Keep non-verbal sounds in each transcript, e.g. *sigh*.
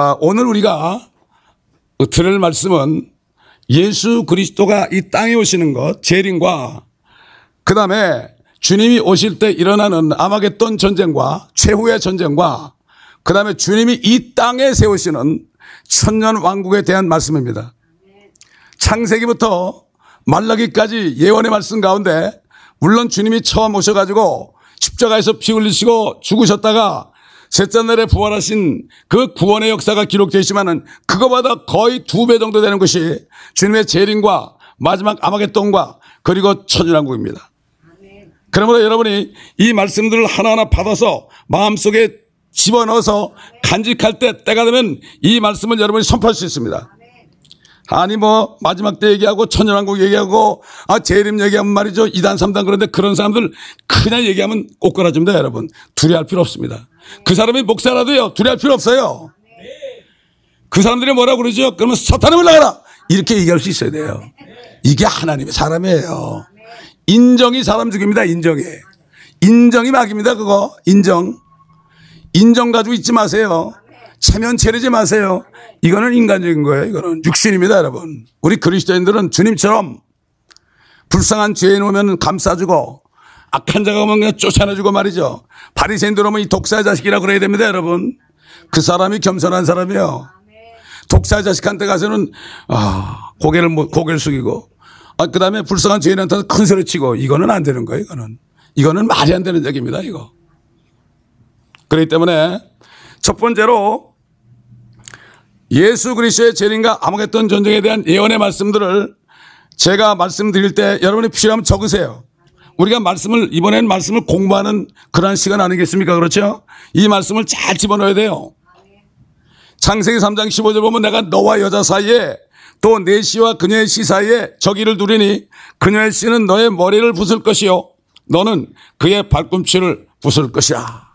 아, 오늘 우리가 들을 말씀은 예수 그리스도가 이 땅에 오시는 것, 재림과 그 다음에 주님이 오실 때 일어나는 아마겟돈 전쟁과 최후의 전쟁과 그 다음에 주님이 이 땅에 세우시는 천년 왕국에 대한 말씀입니다. 창세기부터 말라기까지 예언의 말씀 가운데 물론 주님이 처음 오셔가지고 십자가에서 피 흘리시고 죽으셨다가 셋째 날에 부활하신 그 구원의 역사가 기록되어 있지만은 그거보다 거의 두 배 정도 되는 것이 주님의 재림과 마지막 아마겟돈과 그리고 천일왕국입니다. 그러므로 여러분이 이 말씀들을 하나하나 받아서 마음속에 집어넣어서 간직할 때 때가 되면 이 말씀을 여러분이 선포할 수 있습니다. 아니 뭐 마지막 때 얘기하고 천연왕국 얘기하고 아 재림 얘기하면 말이죠 2단 3단 그런데 그런 사람들 그냥 얘기하면 꼬꾸라집니다 여러분 두려할 필요 없습니다 그 사람이 목사라도요 두려할 필요 없어요. 그 사람들이 뭐라고 그러죠? 그러면 사탄을 올라가라. 이렇게 얘기할 수 있어야 돼요. 이게 하나님의 사람이에요. 인정이 사람 죽입니다 인정이. 인정이 막입니다 그거. 인정. 인정 가지고 있지 마세요. 체면 차리지 마세요. 이거는 인간적인 거예요. 이거는 육신입니다, 여러분. 우리 그리스도인들은 주님처럼 불쌍한 죄인 오면 감싸주고 악한 자가 오면 그냥 쫓아내주고 말이죠. 바리새인들 오면 이 독사의 자식이라 그래야 됩니다, 여러분. 그 사람이 겸손한 사람이요. 독사의 자식한테 가서는 아, 고개를 못- 고개를 숙이고 아, 그다음에 불쌍한 죄인한테 큰 소리 치고 이거는 안 되는 거예요, 이거는. 이거는 말이 안 되는 얘기입니다, 이거. 그렇기 때문에 첫 번째로 예수 그리스도의 재림과 아마겟돈 전쟁에 대한 예언의 말씀들을 제가 말씀드릴 때 여러분이 필요하면 적으세요. 우리가 말씀을 이번엔 말씀을 공부하는 그러한 시간 아니겠습니까? 그렇죠? 이 말씀을 잘 집어넣어야 돼요. 창세기 3장 15절 보면 내가 너와 여자 사이에 또 내 씨와 그녀의 씨 사이에 저기를 두리니 그녀의 씨는 너의 머리를 부술 것이요 너는 그의 발꿈치를 부술 것이라.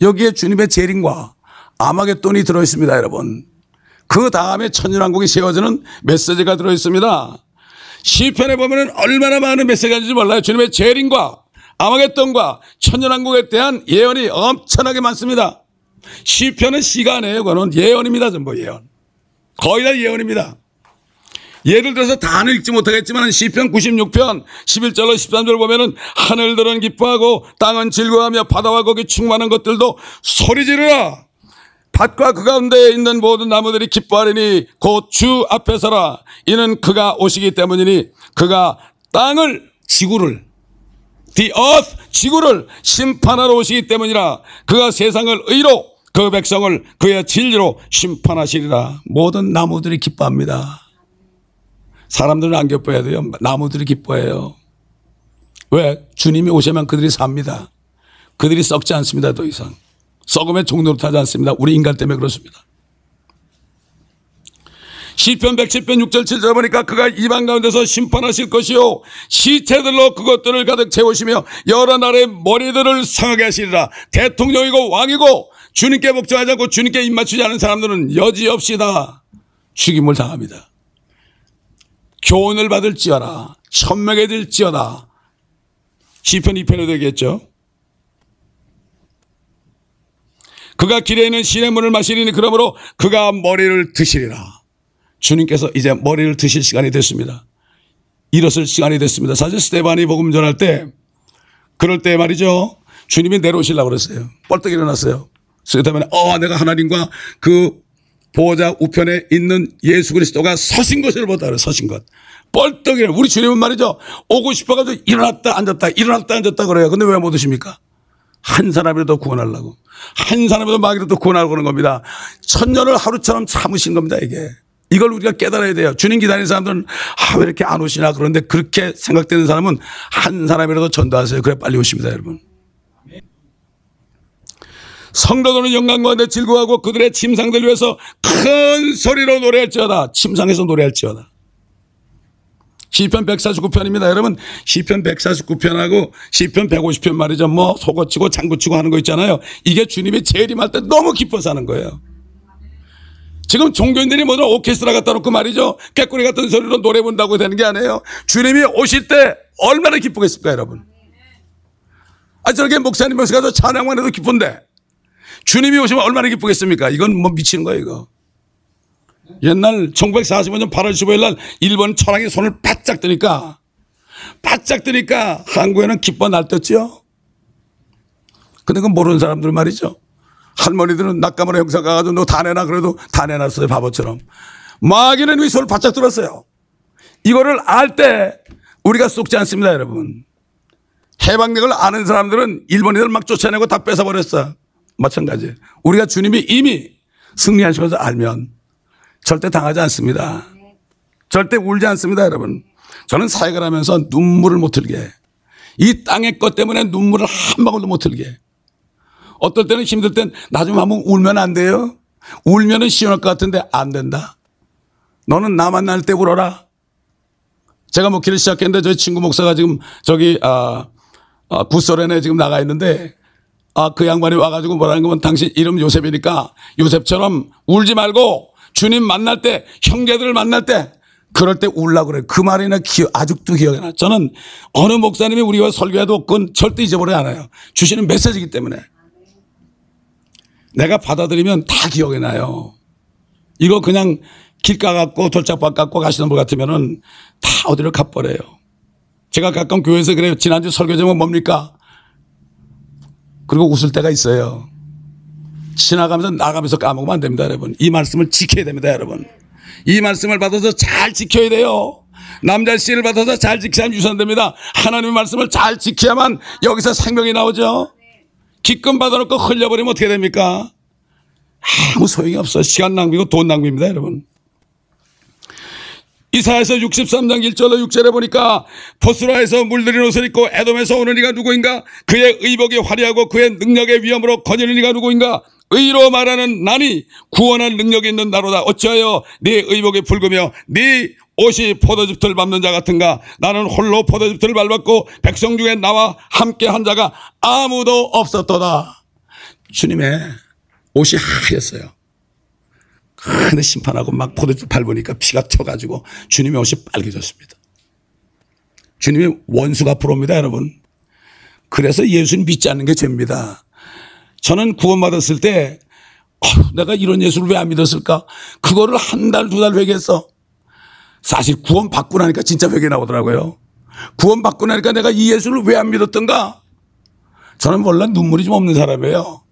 여기에 주님의 재림과 아마겟돈이 들어 있습니다, 여러분. 그 다음에 천년왕국이 세워지는 메시지가 들어 있습니다. 시편에 보면 얼마나 많은 메시지가 있는지 몰라요. 주님의 재림과 아마겟돈과 천년왕국에 대한 예언이 엄청나게 많습니다. 시편은 시가 아니에요. 그거는 예언입니다. 전부 예언. 거의 다 예언입니다. 예를 들어서 다는 읽지 못하겠지만 시편 96편 11절로 13절 보면은 하늘들은 기뻐하고 땅은 즐거워하며 바다와 거기 충만한 것들도 소리 지르라 밭과 그 가운데 있는 모든 나무들이 기뻐하리니 곧 주 앞에 서라 이는 그가 오시기 때문이니 그가 땅을 지구를 the earth 지구를 심판하러 오시기 때문이라 그가 세상을 의로 그 백성을 그의 진리로 심판하시리라 모든 나무들이 기뻐합니다. 사람들은 안 기뻐해야 돼요. 나무들이 기뻐해요. 왜? 주님이 오시면 그들이 삽니다. 그들이 썩지 않습니다. 더 이상. 썩으면 종로로 타지 않습니다. 우리 인간 때문에 그렇습니다. 시편 110편 6절 7절 보니까 그가 이방 가운데서 심판하실 것이요 시체들로 그것들을 가득 채우시며 여러 나라의 머리들을 상하게 하시리라 대통령이고 왕이고 주님께 복종하지 않고 주님께 입맞추지 않은 사람들은 여지없이 다 죽임을 당합니다. 교훈을 받을지어다. 천명에 들지어다. 시편 2편에도 얘기했죠. 그가 길에 있는 신의 문을 마시리니 그러므로 그가 머리를 드시리라. 주님께서 이제 머리를 드실 시간이 됐습니다. 일었을 시간이 됐습니다. 사실 스테반이 복음 전할 때 그럴 때 말이죠. 주님이 내려오시려고 그랬어요. 뻘떡 일어났어요. 때문에 어 내가 하나님과 그 보호자 우편에 있는 예수 그리스도가 서신 것을 보다 그래 서신 것. 뻘떡 일어 우리 주님은 말이죠. 오고 싶어가지고 일어났다 앉았다 일어났다 앉았다 그래요. 근데 왜 못 오십니까? 한 사람이라도 구원하려고. 한 사람이라도 막이라도 구원하려고 하는 겁니다. 천년을 하루처럼 참으신 겁니다, 이게. 이걸 우리가 깨달아야 돼요. 주님 기다리는 사람들은 아, 왜 이렇게 안 오시나. 그런데 그렇게 생각되는 사람은 한 사람이라도 전도하세요. 그래 빨리 오십니다, 여러분. 성도들은 영광과 내 즐거워하고 그들의 침상들 위해서 큰 소리로 노래할지어다. 침상에서 노래할지어다. 시편 149편입니다. 여러분 시편 149편하고 시편 150편 말이죠. 뭐 속어치고 장구치고 하는 거 있잖아요. 이게 주님이 재림할 때 너무 기뻐서 하는 거예요. 지금 종교인들이 뭐죠? 오케스트라 갖다 놓고 말이죠. 깨꼬리 같은 소리로 노래 본다고 되는 게 아니에요. 주님이 오실 때 얼마나 기쁘겠습니까, 여러분? 아, 저렇게 목사님 모셔 가서 찬양만 해도 기쁜데. 주님이 오시면 얼마나 기쁘겠습니까? 이건 뭐 미치는 거예요, 이거. 옛날 1945년 8월 15일 날 일본 철학이 손을 바짝 드니까 바짝 드니까 한국에는 기뻐 날떴죠. 근데 그건 모르는 사람들 말이죠. 할머니들은 낙가문에 형사 가가지고 너 다 내놔 그래도 다 내놨어요 바보처럼. 마귀는 위 손을 바짝 들었어요. 이거를 알 때 우리가 쏙지 않습니다 여러분. 해방력을 아는 사람들은 일본인들 막 쫓아내고 다 뺏어버렸어. 마찬가지. 우리가 주님이 이미 승리하신 것을 알면 절대 당하지 않습니다. 절대 울지 않습니다, 여러분. 저는 사역을 하면서 눈물을 못 틀게. 이 땅의 것 때문에 눈물을 한 방울도 못 틀게. 어떨 때는 힘들 땐 나 좀 한번 울면 안 돼요? 울면은 시원할 것 같은데 안 된다. 너는 나 만날 때 울어라. 제가 목회를 시작했는데 저희 친구 목사가 지금 저기 아, 아 구소련에 지금 나가 있는데 아 그 양반이 와가지고 뭐라는 거면 당신 이름 요셉이니까 요셉처럼 울지 말고 주님 만날 때 형제들을 만날 때 그럴 때 울라 그래. 그 말이나 기억, 아직도 기억이 나. 저는 어느 목사님이 우리가 설교해도 그건 절대 잊어버리지 않아요. 주시는 메시지이기 때문에. 내가 받아들이면 다 기억이 나요. 이거 그냥 길가 갖고 돌짝밭 갖고 가시는 분 같으면은 다 어디로 가버려요. 제가 가끔 교회에서 그래요. 지난주 설교 제목 뭡니까? 그리고 웃을 때가 있어요. 지나가면서 나가면서 까먹으면 안 됩니다, 여러분. 이 말씀을 지켜야 됩니다, 여러분. 이 말씀을 받아서 잘 지켜야 돼요. 남자 씨를 받아서 잘 지켜야 유산됩니다. 하나님의 말씀을 잘 지켜야만 여기서 생명이 나오죠. 기쁨 받아놓고 흘려버리면 어떻게 됩니까? 아무 소용이 없어. 시간 낭비고 돈 낭비입니다, 여러분. 이사에서 63장 1절로 6절에 보니까 보스라에서 물들인 옷을 입고 에돔에서 오는 이가 누구인가? 그의 의복이 화려하고 그의 능력의 위험으로 거니는 이가 누구인가? 의로 말하는 나니 구원할 능력이 있는 나로다. 어찌하여 네 의복이 붉으며 네 옷이 포도즙들 밟는 자 같은가? 나는 홀로 포도즙들을 밟았고 백성 중에 나와 함께 한 자가 아무도 없었도다. 주님의 옷이 하였어요. 근데 심판하고 막 포도즙 밟으니까 피가 튀어가지고 주님의 옷이 빨개졌습니다. 주님의 원수가 불옵니다, 여러분. 그래서 예수는 믿지 않는 게 죄입니다. 저는 구원받았을 때 어, 내가 이런 예수를 왜 안 믿었을까? 그거를 한 달, 두 달 회개했어. 사실 구원 받고 나니까 진짜 회개 나오더라고요. 구원 받고 나니까 내가 이 예수를 왜 안 믿었던가? 저는 원래 눈물이 좀 없는 사람이에요.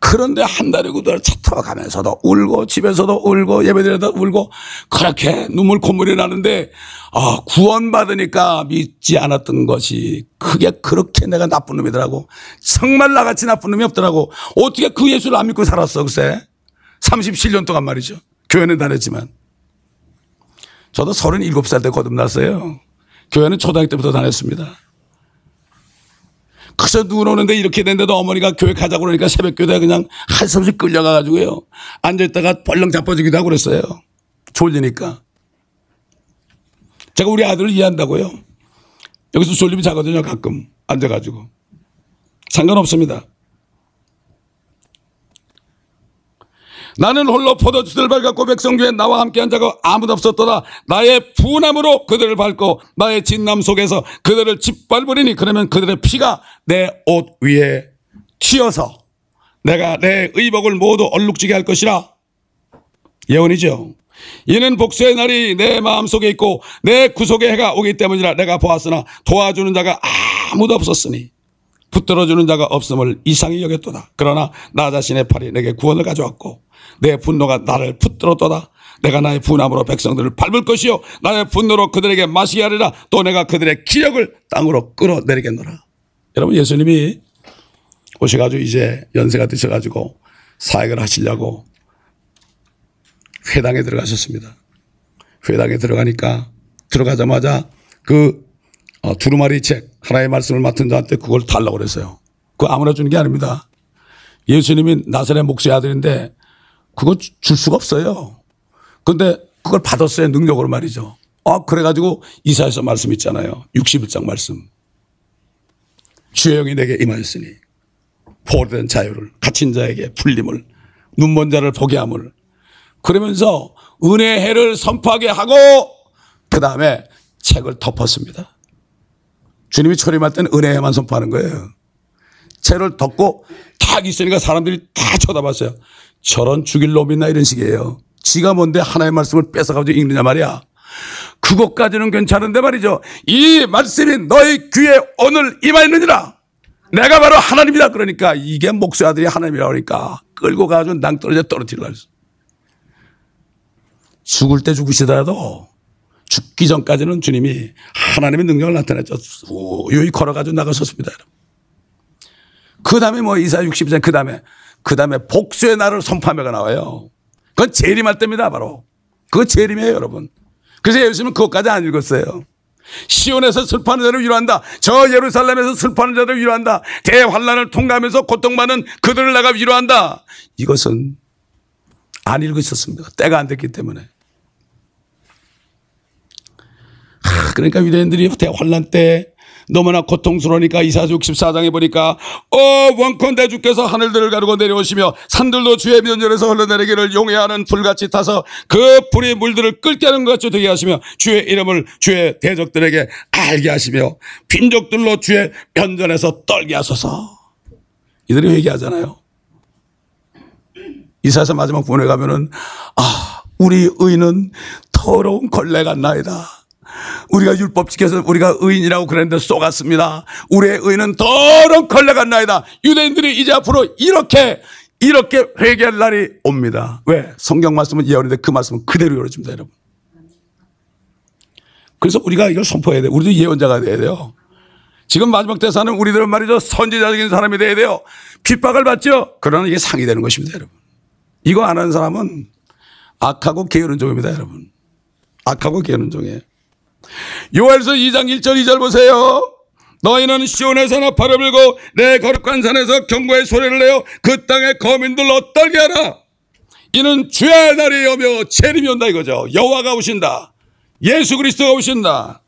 그런데 한 달이고 두 달 차 타고 가면서도 울고 집에서도 울고 예배드려도 울고 그렇게 눈물 콧물이 나는데 아 구원받으니까 믿지 않았던 것이 그게 그렇게 내가 나쁜 놈이더라고. 정말 나같이 나쁜 놈이 없더라고. 어떻게 그 예수를 안 믿고 살았어 글쎄? 37년 동안 말이죠. 교회는 다녔지만. 저도 37살 때 거듭났어요. 교회는 초등학교 때부터 다녔습니다 그래서 눈 오는데 이렇게 됐는데도 어머니가 교회 가자고 그러니까 새벽 교대 그냥 없이 끌려가가지고요. 앉아있다가 벌렁 자빠지기도 하고 그랬어요. 졸리니까. 제가 우리 아들을 이해한다고요. 여기서 졸림이 자거든요, 가끔. 앉아가지고. 상관없습니다. 나는 홀로 포도주를 밟았고 백성 중에 나와 함께 한 자가 아무도 없었더라. 나의 분함으로 그들을 밟고 나의 진남 속에서 그들을 짓밟으리니 그러면 그들의 피가 내 옷 위에 튀어서 내가 내 의복을 모두 얼룩지게 할 것이라. 예언이죠. 이는 복수의 날이 내 마음속에 있고 내 구속의 해가 오기 때문이라 내가 보았으나 도와주는 자가 아무도 없었으니 붙들어주는 자가 없음을 이상히 여겼도다. 그러나 나 자신의 팔이 내게 구원을 가져왔고 내 분노가 나를 붙들었도다. 내가 나의 분함으로 백성들을 밟을 것이요 나의 분노로 그들에게 마시게 하리라 또 내가 그들의 기력을 땅으로 끌어내리겠노라. 여러분 예수님이 오셔가지고 이제 연세가 드셔가지고 사역을 하시려고 회당에 들어가셨습니다. 회당에 들어가니까 들어가자마자 그 어, 두루마리 책 하나의 말씀을 맡은 자한테 그걸 달라고 그랬어요. 그거 아무나 주는 게 아닙니다. 예수님이 나사렛 목수의 아들인데 그거 줄 수가 없어요. 근데 그걸 받았어요. 능력으로 말이죠. 아, 그래가지고 이사에서 말씀 있잖아요. 61장 말씀. 주의 영이 내게 임하였으니 포로된 자유를 갇힌 자에게 풀림을 눈먼 자를 보게 함을 그러면서 은혜의 해를 선포하게 하고 그 다음에 책을 덮었습니다. 주님이 초림할 때는 은혜에만 선포하는 거예요. 채를 덮고 탁 있으니까 사람들이 다 쳐다봤어요. 저런 죽일 놈이나 이런 식이에요. 지가 뭔데 하나의 말씀을 뺏어가지고 읽느냐 말이야. 그것까지는 괜찮은데 말이죠. 이 말씀이 너의 귀에 오늘 임하였느니라. 내가 바로 하나님이다. 그러니까 이게 목수 아들이 하나님이라 그러니까 끌고 가가지고 낭떠러져 떨어뜨리려 했어. 죽을 때 죽으시더라도 죽기 전까지는 주님이 하나님의 능력을 나타냈죠. 우유히 걸어가지고 나가셨습니다. 그 다음에 뭐 이사 60장 그 다음에 그 다음에 복수의 날을 선포하며가 나와요. 그건 재림할 때입니다. 바로. 그거 재림이에요 여러분. 그래서 예수님은 그것까지 안 읽었어요. 시온에서 슬퍼하는 자를 위로한다. 저 예루살렘에서 슬퍼하는 자를 위로한다. 대환란을 통과하면서 고통받는 그들을 내가 위로한다. 이것은 안 읽으셨습니다. 때가 안 됐기 때문에. 하, 그러니까 유대인들이 대환란 때 너무나 고통스러우니까 이사주 64장에 보니까 어 원컨대 주께서 하늘들을 가르고 내려오시며 산들도 주의 면전에서 흘러내리기를 용해 하는 불같이 타서 그 불이 물들을 끓게 하는 것 같이 되게 하시며 주의 이름을 주의 대적들에게 알게 하시며 빈족들로 주의 면전에서 떨게 하소서. 이들이 회개하잖아요. 이사서 마지막 부분에 가면은 아 우리 의는 더러운 걸레가 나이다 우리가 율법 지켜서 우리가 의인이라고 그랬는데 쏘갔습니다. 우리의 의는 더러운 걸레가 나이다. 유대인들이 이제 앞으로 이렇게 이렇게 회개할 날이 옵니다. 왜? 성경 말씀은 예언인데 그 말씀은 그대로 이루어집니다, 여러분. 그래서 우리가 이걸 선포해야 돼요. 우리도 예언자가 돼야 돼요. 지금 마지막 때 사는 우리들은 말이죠. 선지자적인 사람이 돼야 돼요. 핍박을 받죠? 그러나 이게 상이 되는 것입니다, 여러분. 이거 안 하는 사람은 악하고 게으른 종입니다, 여러분. 악하고 게으른 종이에요. 요엘서 2장 1절 2절 보세요. 너희는 시온에서 나팔을 불고 내 거룩한 산에서 경고의 소리를 내어 그 땅의 거민들로 떨게 하라. 이는 주의 날이 오며 재림이 온다 이거죠. 여호와가 오신다. 예수 그리스도가 오신다.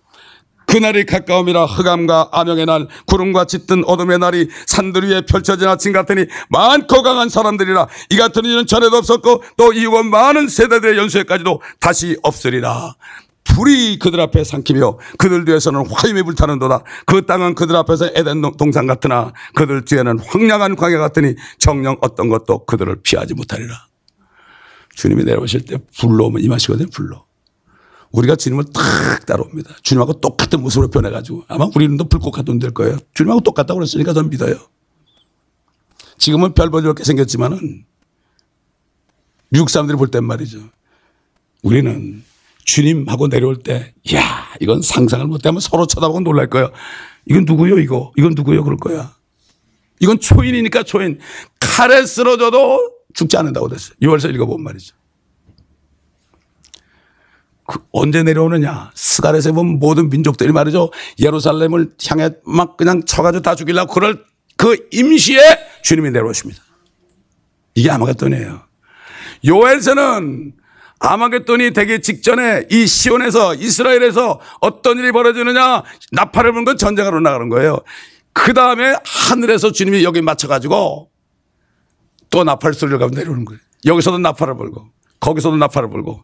그날이 가까움이라 흑암과 암영의 날 구름과 짙은 어둠의 날이 산들 위에 펼쳐진 아침 같으니 많고 강한 사람들이라 이 같은 일은 전에도 없었고 또 이후가 많은 세대들의 연수에까지도 다시 없으리라 불이 그들 앞에 삼키며 그들 뒤에서는 화염이 불타는도다. 그 땅은 그들 앞에서 에덴 동산 같으나 그들 뒤에는 황량한 광야 같으니 정령 어떤 것도 그들을 피하지 못하리라. 주님이 내려오실 때 불로 오면 임하시거든요. 불로. 우리가 주님을 탁 따라옵니다. 주님하고 똑같은 모습으로 변해가지고 아마 우리는 더 불꽃 같은 될 거예요. 주님하고 똑같다고 그랬으니까 저는 믿어요. 지금은 별 보이게 생겼지만은 미국 사람들이 볼 땐 말이죠. 우리는 주님 하고 내려올 때, 야 이건 상상을 못하면 서로 쳐다보고 놀랄 거예요. 이건 누구요, 이거? 이건 누구요? 그럴 거야. 이건 초인이니까 초인. 칼에 쓰러져도 죽지 않는다고 됐어요. 6월서 읽어본 말이죠. 그 언제 내려오느냐. 스갈에서 보면 모든 민족들이 말이죠. 예루살렘을 향해 막 그냥 쳐가지고 다 죽이려고 그럴 그 임시에 주님이 내려오십니다. 이게 아마겟돈이에요. 요엘서는 아마겟돈이 되기 직전에 이 시온에서 이스라엘에서 어떤 일이 벌어지느냐 나팔을 부는 건 전쟁하러 나가는 거예요. 그 다음에 하늘에서 주님이 여기 맞춰가지고 또 나팔 소리를 가고 내려오는 거예요. 여기서도 나팔을 불고 거기서도 나팔을 불고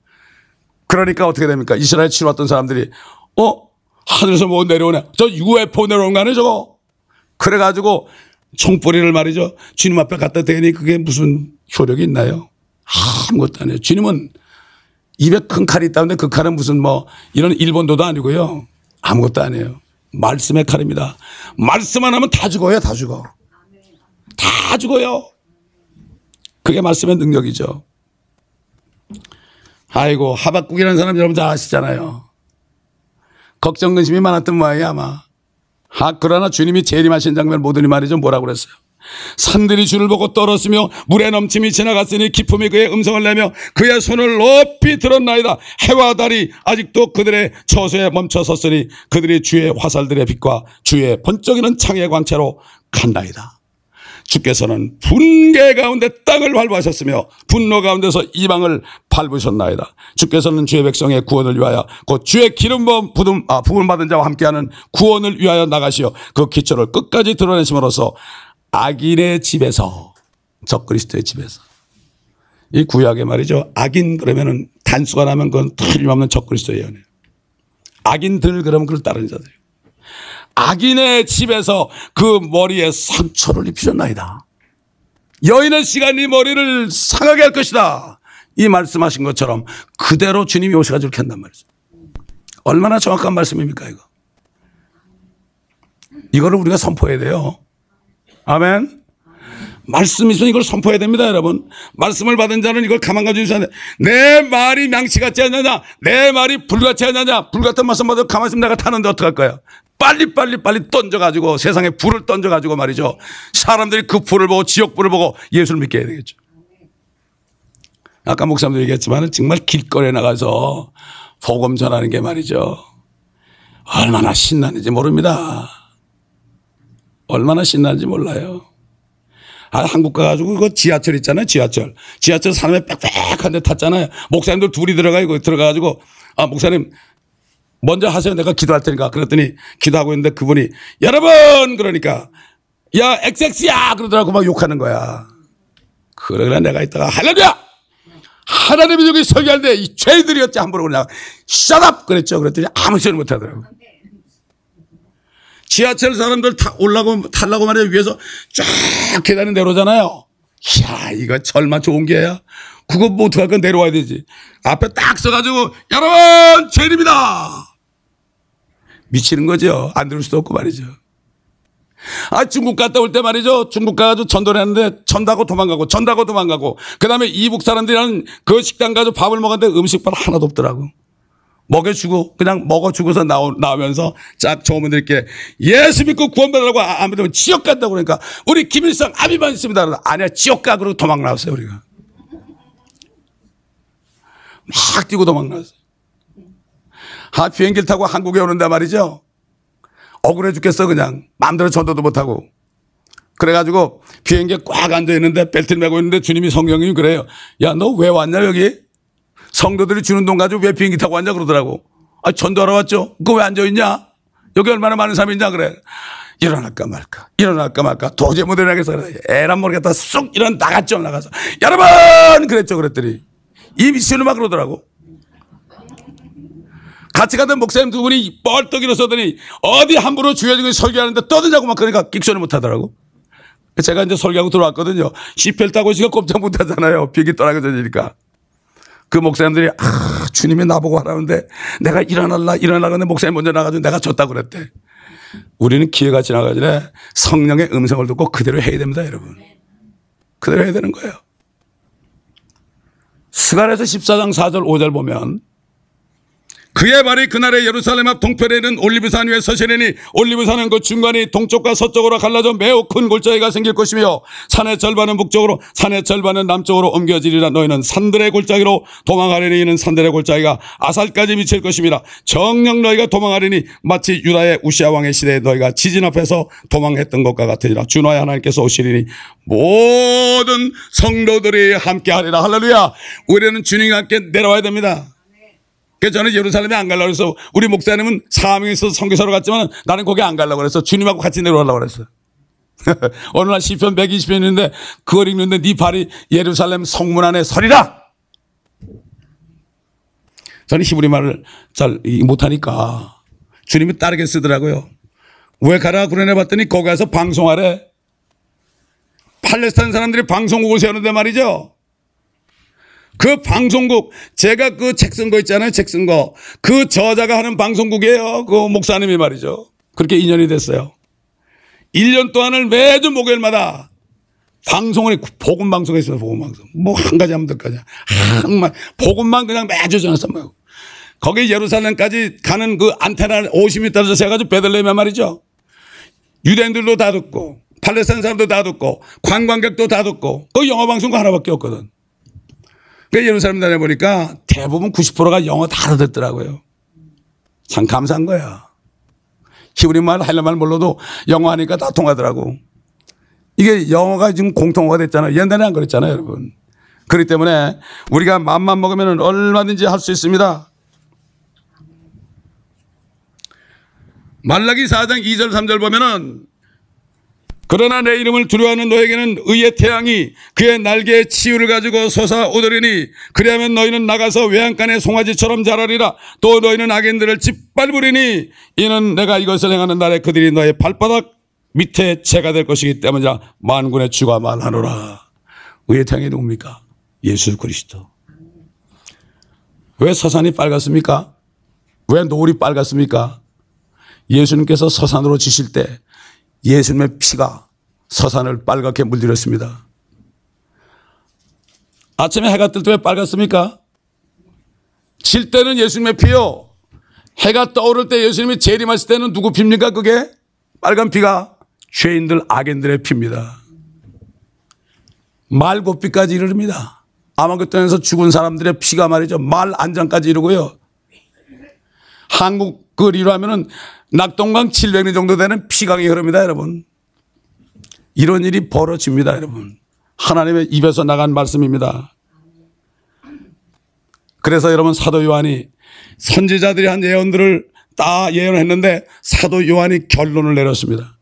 그러니까 어떻게 됩니까? 이스라엘 치러 왔던 사람들이 어 하늘에서 뭐 내려오네. 저 UFO 내려오는 거 아니에요 저거? 그래가지고 총뿌리를 말이죠. 주님 앞에 갖다 대니 그게 무슨 효력이 있나요? 아무것도 아니에요. 주님은 입에 큰 칼이 있다는데 그 칼은 무슨 뭐 이런 일본도도 아니고요. 아무것도 아니에요. 말씀의 칼입니다. 말씀만 하면 다 죽어요. 다 죽어. 다 죽어요. 그게 말씀의 능력이죠. 아이고 하박국이라는 사람 여러분 다 아시잖아요. 걱정 근심이 많았던 모양이 아마. 아 그러나 주님이 재림하신 장면 모두니 말이죠. 뭐라고 그랬어요. 산들이 주를 보고 떨었으며 물의 넘침이 지나갔으니 기품이 그의 음성을 내며 그의 손을 높이 들었나이다. 해와 달이 아직도 그들의 처소에 멈춰 섰으니 그들이 주의 화살들의 빛과 주의 번쩍이는 창의 광채로 간나이다. 주께서는 분개 가운데 땅을 밟으셨으며 분노 가운데서 이방을 밟으셨나이다. 주께서는 주의 백성의 구원을 위하여 곧 주의 기름 부음, 아, 부음 받은 자와 함께하는 구원을 위하여 나가시어 그 기초를 끝까지 드러내심으로써 악인의 집에서 적그리스도의 집에서 이 구약에 말이죠. 악인 그러면은 단수가 나면 그건 틀림없는 적그리스도예요. 악인들 그러면 그걸 따르는 자들. 악인의 집에서 그 머리에 상처를 입히셨나이다. 여인의 시간이 머리를 상하게 할 것이다. 이 말씀하신 것처럼 그대로 주님이 오셔가지고 이렇게 한단 말이죠. 얼마나 정확한 말씀입니까, 이거? 이거를 우리가 선포해야 돼요. 아멘. 말씀이 있으면 이걸 선포해야 됩니다, 여러분. 말씀을 받은 자는 이걸 가만 가지고 있어야 돼. 내 말이 양치 같지 않느냐? 내 말이 불같지 않느냐? 불 같은 말씀 받아 가만히 있으면 내가 타는데 어떡할 거야? 빨리 빨리 빨리 던져가지고 세상에 불을 던져가지고 말이죠. 사람들이 그 불을 보고 지옥불을 보고 예수를 믿게 해야 되겠죠. 아까 목사님도 얘기했지만 정말 길거리에 나가서 복음 전하는 게 말이죠. 얼마나 신나는지 모릅니다. 얼마나 신나는지 몰라요. 아, 한국 가가지고 그 지하철 있잖아요. 지하철. 지하철 사람이 빽빽한 데 탔잖아요. 목사님들 둘이 들어가, 고 들어가가지고, 아, 목사님, 먼저 하세요. 내가 기도할 테니까. 그랬더니 기도하고 있는데 그분이, 여러분! 그러니까, 야, 엑섹스야! 그러더라고 막 욕하는 거야. 그러나 내가 있다가, 할렐루야! 하나님이 여기 설교하는데 이 죄들이었지 함부로 그냥 up 그랬죠. 그랬더니 아무 소리 못 하더라고. 지하철 사람들 타 올라고 탈라고 말이야 위에서 쫙 계단이 내려오잖아요. 이야 이거 절만 좋은 게야. 그거 뭐 어떡할 건 내려와야 되지. 앞에 딱 써가지고 여러분 죄입니다. 미치는 거죠. 안 들을 수도 없고 말이죠. 아, 중국 갔다 올 때 말이죠. 중국 가가지고 전도를 했는데 전다고 도망가고 전다고 도망가고 그 다음에 이북 사람들이랑 그 식당 가서 밥을 먹었는데 음식밥 하나도 없더라고. 먹여주고 그냥 먹어주고서 나오, 나오면서 쫙 저어머니들께 예수 믿고 구원받으라고 아, 안 믿으면 지옥 간다고 그러니까 우리 김일성 아비만 있습니다. 아니야 지옥 가 그러고 도망 나왔어요 우리가. 막 뛰고 도망 나왔어요. 아 비행기를 타고 한국에 오는데 말이죠. 억울해 죽겠어 그냥 마음대로 전도도 못하고 그래가지고 비행기에 꽉 앉아있는데 벨트를 메고 있는데 주님이 성령님이 그래요 야 너 왜 왔냐 여기 성도들이 주는 돈 가지고 왜 비행기 타고 왔냐 그러더라고. 아 전도하러 왔죠? 그거 왜 앉아있냐? 여기 얼마나 많은 사람이 있냐? 그래. 일어날까 말까? 일어날까 말까? 도저히 못 일어나겠어 에란 모르겠다 쑥 일어나 나갔죠 나가서. 여러분! 그랬죠 그랬더니. 이 미션을 막 그러더라고. 같이 가던 목사님 두 분이 뻘떡 일어서더니 어디 함부로 주여지고 설교하는데 떠드냐고 막 그러니까 끽소리 못 하더라고. 제가 이제 설교하고 들어왔거든요. 시펠 타고 있으니까 꼼짝 못 하잖아요. 비행기 떠나게 되니까. 그 목사님들이 아 주님이 나보고 하라는데 내가 일어날라 일어나는데 목사님 먼저 나가지고 내가 졌다고 그랬대. 우리는 기회가 지나가기 전에 성령의 음성을 듣고 그대로 해야 됩니다 여러분. 그대로 해야 되는 거예요. 스가랴서 14장 4절 5절 보면 그의 발이 그날의 예루살렘 앞 동편에 있는 올리브산 위에 서시리니 올리브산은 그 중간이 동쪽과 서쪽으로 갈라져 매우 큰 골짜기가 생길 것이며 산의 절반은 북쪽으로 산의 절반은 남쪽으로 옮겨지리라. 너희는 산들의 골짜기로 도망하려니 이는 산들의 골짜기가 아살까지 미칠 것입니다. 정녕 너희가 도망하려니 마치 유다의 우시아 왕의 시대에 너희가 지진 앞에서 도망했던 것과 같으리라. 주너의 하나님께서 오시리니 모든 성도들이 함께하리라. 할렐루야. 우리는 주님과 함께 내려와야 됩니다 그래서 저는 예루살렘에 안 가려고 해서 우리 목사님은 사명에 있어서 선교사로 갔지만 나는 거기 안 가려고 그랬어. 주님하고 같이 내려가려고 그랬어. *laughs* 어느 날 시편 120편인데 그걸 읽는데 네 발이 예루살렘 성문 안에 서리라. 저는 히브리 말을 잘 못하니까 주님이 따르게 쓰더라고요. 왜 가라 그러네 봤더니 거기 가서 방송하래. 팔레스타인 사람들이 방송국을 세우는데 말이죠. 그 방송국 제가 그 책 쓴 거 있잖아요. 책 쓴 거. 그 저자가 하는 방송국이에요. 그 목사님이 말이죠. 그렇게 인연이 됐어요. 1년 동안을 매주 목요일마다 방송을 복음 방송에 있어요. 복음 방송. 뭐 한 가지 하면 될거냐 한만 복음만 그냥 매주 뭐. 거기 예루살렘까지 가는 그 안테나 50m 떨어져서 해가지고 베들레헴에 말이죠. 유대인들도 다 듣고 팔레스타인 사람도 다 듣고 관광객도 다 듣고 그 영어 방송 하나밖에 없거든. 그 예루살렘 다녀보니까 대부분 90%가 영어 다 알아듣더라고요. 참 감사한 거야. 히브리 말, 할라 말 몰라도 영어 하니까 다 통하더라고. 이게 영어가 지금 공통어가 됐잖아요. 옛날에 안 그랬잖아요, 여러분. 그렇기 때문에 우리가 마음만 먹으면 얼마든지 할 수 있습니다. 말라기 4장 2절 3절 보면은 그러나 내 이름을 두려워하는 너에게는 의의 태양이 그의 날개에 치유를 가지고 솟아오르리니 그리하면 너희는 나가서 외양간의 송아지처럼 자라리라 또 너희는 악인들을 짓밟으리니 이는 내가 이것을 행하는 날에 그들이 너의 발바닥 밑에 채가 될 것이기 때문이라 만군의 주가 말하노라 의의 태양이 누굽니까? 예수 그리스도 왜 서산이 빨갛습니까? 왜 노을이 빨갛습니까? 예수님께서 서산으로 지실 때 예수님의 피가 서산을 빨갛게 물들였습니다. 아침에 해가 뜰 때 왜 빨갛습니까? 질 때는 예수님의 피요. 해가 떠오를 때 예수님이 재림하실 때는 누구 피입니까? 그게 빨간 피가 죄인들 악인들의 피입니다. 말고피까지 이르릅니다. 아마겟돈에서 죽은 사람들의 피가 말이죠. 말 안장까지 이르고요. 한국 거리로 하면은 낙동강 700리 정도 되는 피강이 흐릅니다, 여러분. 이런 일이 벌어집니다, 여러분. 하나님의 입에서 나간 말씀입니다. 그래서 여러분 사도 요한이 선지자들이 한 예언들을 다 예언했는데 사도 요한이 결론을 내렸습니다.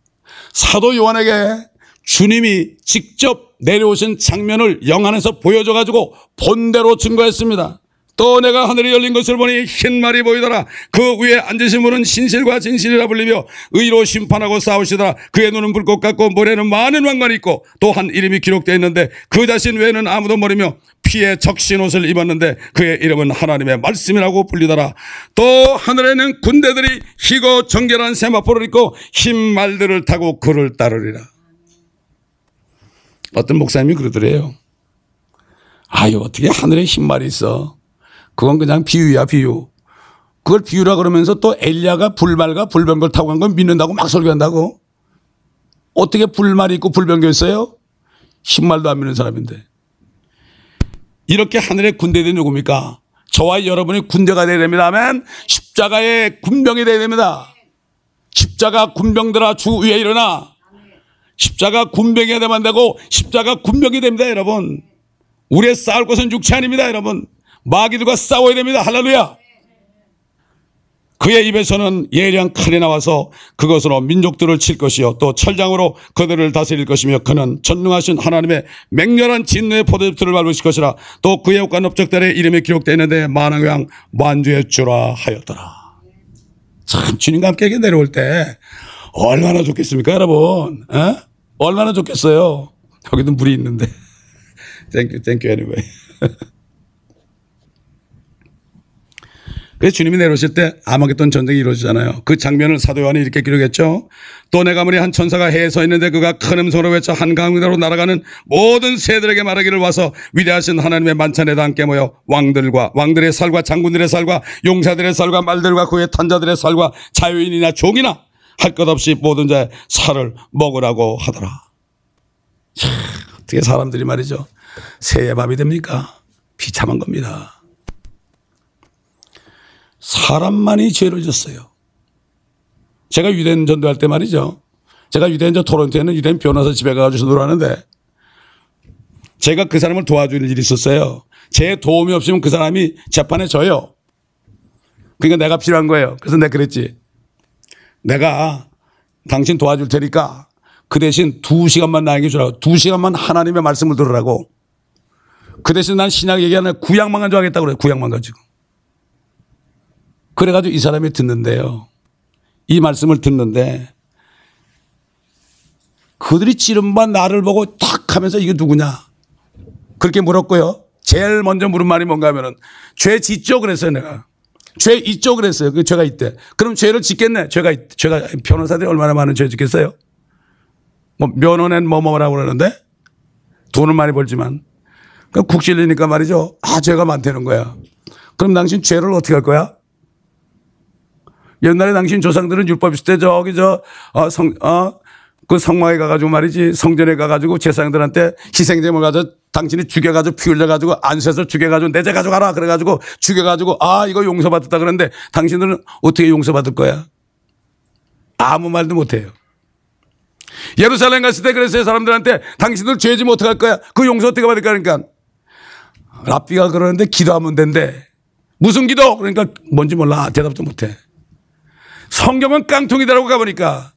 사도 요한에게 주님이 직접 내려오신 장면을 영안에서 보여줘가지고 본대로 증거했습니다. 또 내가 하늘이 열린 것을 보니 흰 말이 보이더라. 그 위에 앉으신 분은 신실과 진실이라 불리며 의로 심판하고 싸우시더라. 그의 눈은 불꽃 같고 머리에는 많은 왕관이 있고 또한 이름이 기록되어 있는데 그 자신 외에는 아무도 모르며 피에 적신 옷을 입었는데 그의 이름은 하나님의 말씀이라고 불리더라. 또 하늘에는 군대들이 희고 정결한 세마포를 입고 흰 말들을 타고 그를 따르리라. 어떤 목사님이 그러더래요. 아유 어떻게 하늘에 흰 말이 있어. 그건 그냥 비유야 비유. 그걸 비유라 그러면서 또 엘리야가 불말과 불병걸 타고 간 건 믿는다고 막 설교한다고. 어떻게 불말이 있고 불병겨 있어요? 흰말도 안 믿는 사람인데. 이렇게 하늘의 군대들이 누굽니까? 저와 여러분이 군대가 되야 됩니다. 아멘. 십자가의 군병이 되야 됩니다. 십자가 군병들아 주 위에 일어나. 십자가 군병이 되면 되고 십자가 군병이 됩니다, 여러분. 우리의 싸울 것은 육체 아닙니다, 여러분. 마귀들과 싸워야 됩니다. 할렐루야. 그의 입에서는 예리한 칼이 나와서 그것으로 민족들을 칠 것이요 또 철장으로 그들을 다스릴 것이며 그는 전능하신 하나님의 맹렬한 진노의 포도즙들을 밟으실 것이라 또 그의 옷과 넓적다리에 이름이 기록되어 있는데 만왕의 왕 만주의 주라 하였더라. 참 주님과 함께 내려올 때 얼마나 좋겠습니까 여러분 에? 얼마나 좋겠어요 여기도 물이 있는데 *laughs* thank you thank you anyway *laughs* 그래서 주님이 내려오실 때 아마겟돈 전쟁이 이루어지잖아요. 그 장면을 사도 요한이 이렇게 기록했죠. 또 내가 머리 한 천사가 해에 서 있는데 그가 큰 음성으로 외쳐 한강으로 날아가는 모든 새들에게 말하기를 와서 위대하신 하나님의 만찬에다 함께 모여 왕들과 왕들의 살과 장군들의 살과 용사들의 살과 말들과 그의 탄자들의 살과 자유인이나 종이나 할 것 없이 모든 자의 살을 먹으라고 하더라. 참, 어떻게 사람들이 말이죠. 새의 밥이 됩니까? 비참한 겁니다. 사람만이 죄를 졌어요. 제가 유대인 전도할 때 말이죠. 제가 유대인 저 토론토에는 유대인 변호사 집에 가서 전도하는데 제가 그 사람을 도와주는 일이 있었어요. 제 도움이 없으면 그 사람이 재판에 져요. 그러니까 내가 필요한 거예요. 그래서 내가 그랬지. 내가 당신 도와줄 테니까 그 대신 두 시간만 나에게 주라고. 두 시간만 하나님의 말씀을 들으라고. 그 대신 난 신약 얘기 하는 구약만 가져가겠다고 그래요. 구약만 가지고. 그래가지고 이 사람이 듣는데요. 이 말씀을 듣는데 그들이 찌른 바 나를 보고 탁 하면서 이게 누구냐. 그렇게 물었고요. 제일 먼저 물은 말이 뭔가 하면은 죄 짓죠 그랬어요 내가. 죄 있죠 그랬어요. 그 죄가 있대. 그럼 죄를 짓겠네. 죄가 있, 죄가 변호사들이 얼마나 많은 죄 짓겠어요? 뭐 면허는 뭐 뭐라고 그러는데 돈은 많이 벌지만 그 국실리니까 말이죠. 아 죄가 많다는 거야. 그럼 당신 죄를 어떻게 할 거야? 옛날에 당신 조상들은 율법 있을 때 저기 저, 어, 성, 어, 그 성막에 가가지고 말이지 성전에 가가지고 제사장들한테 희생제물 가져 당신이 죽여가지고 피 흘려가지고 안수해서 죽여가지고 내재 가져가라 그래가지고 죽여가지고 아 이거 용서받았다 그러는데 당신들은 어떻게 용서받을 거야? 아무 말도 못해요. 예루살렘 갔을 때 그랬어요 사람들한테 당신들 죄지면 어떡할 거야? 그 용서 어떻게 받을까 그러니까 랍비가 그러는데 기도하면 된대. 무슨 기도? 그러니까 뭔지 몰라 대답도 못해. 성경은 깡통이다라고 가보니까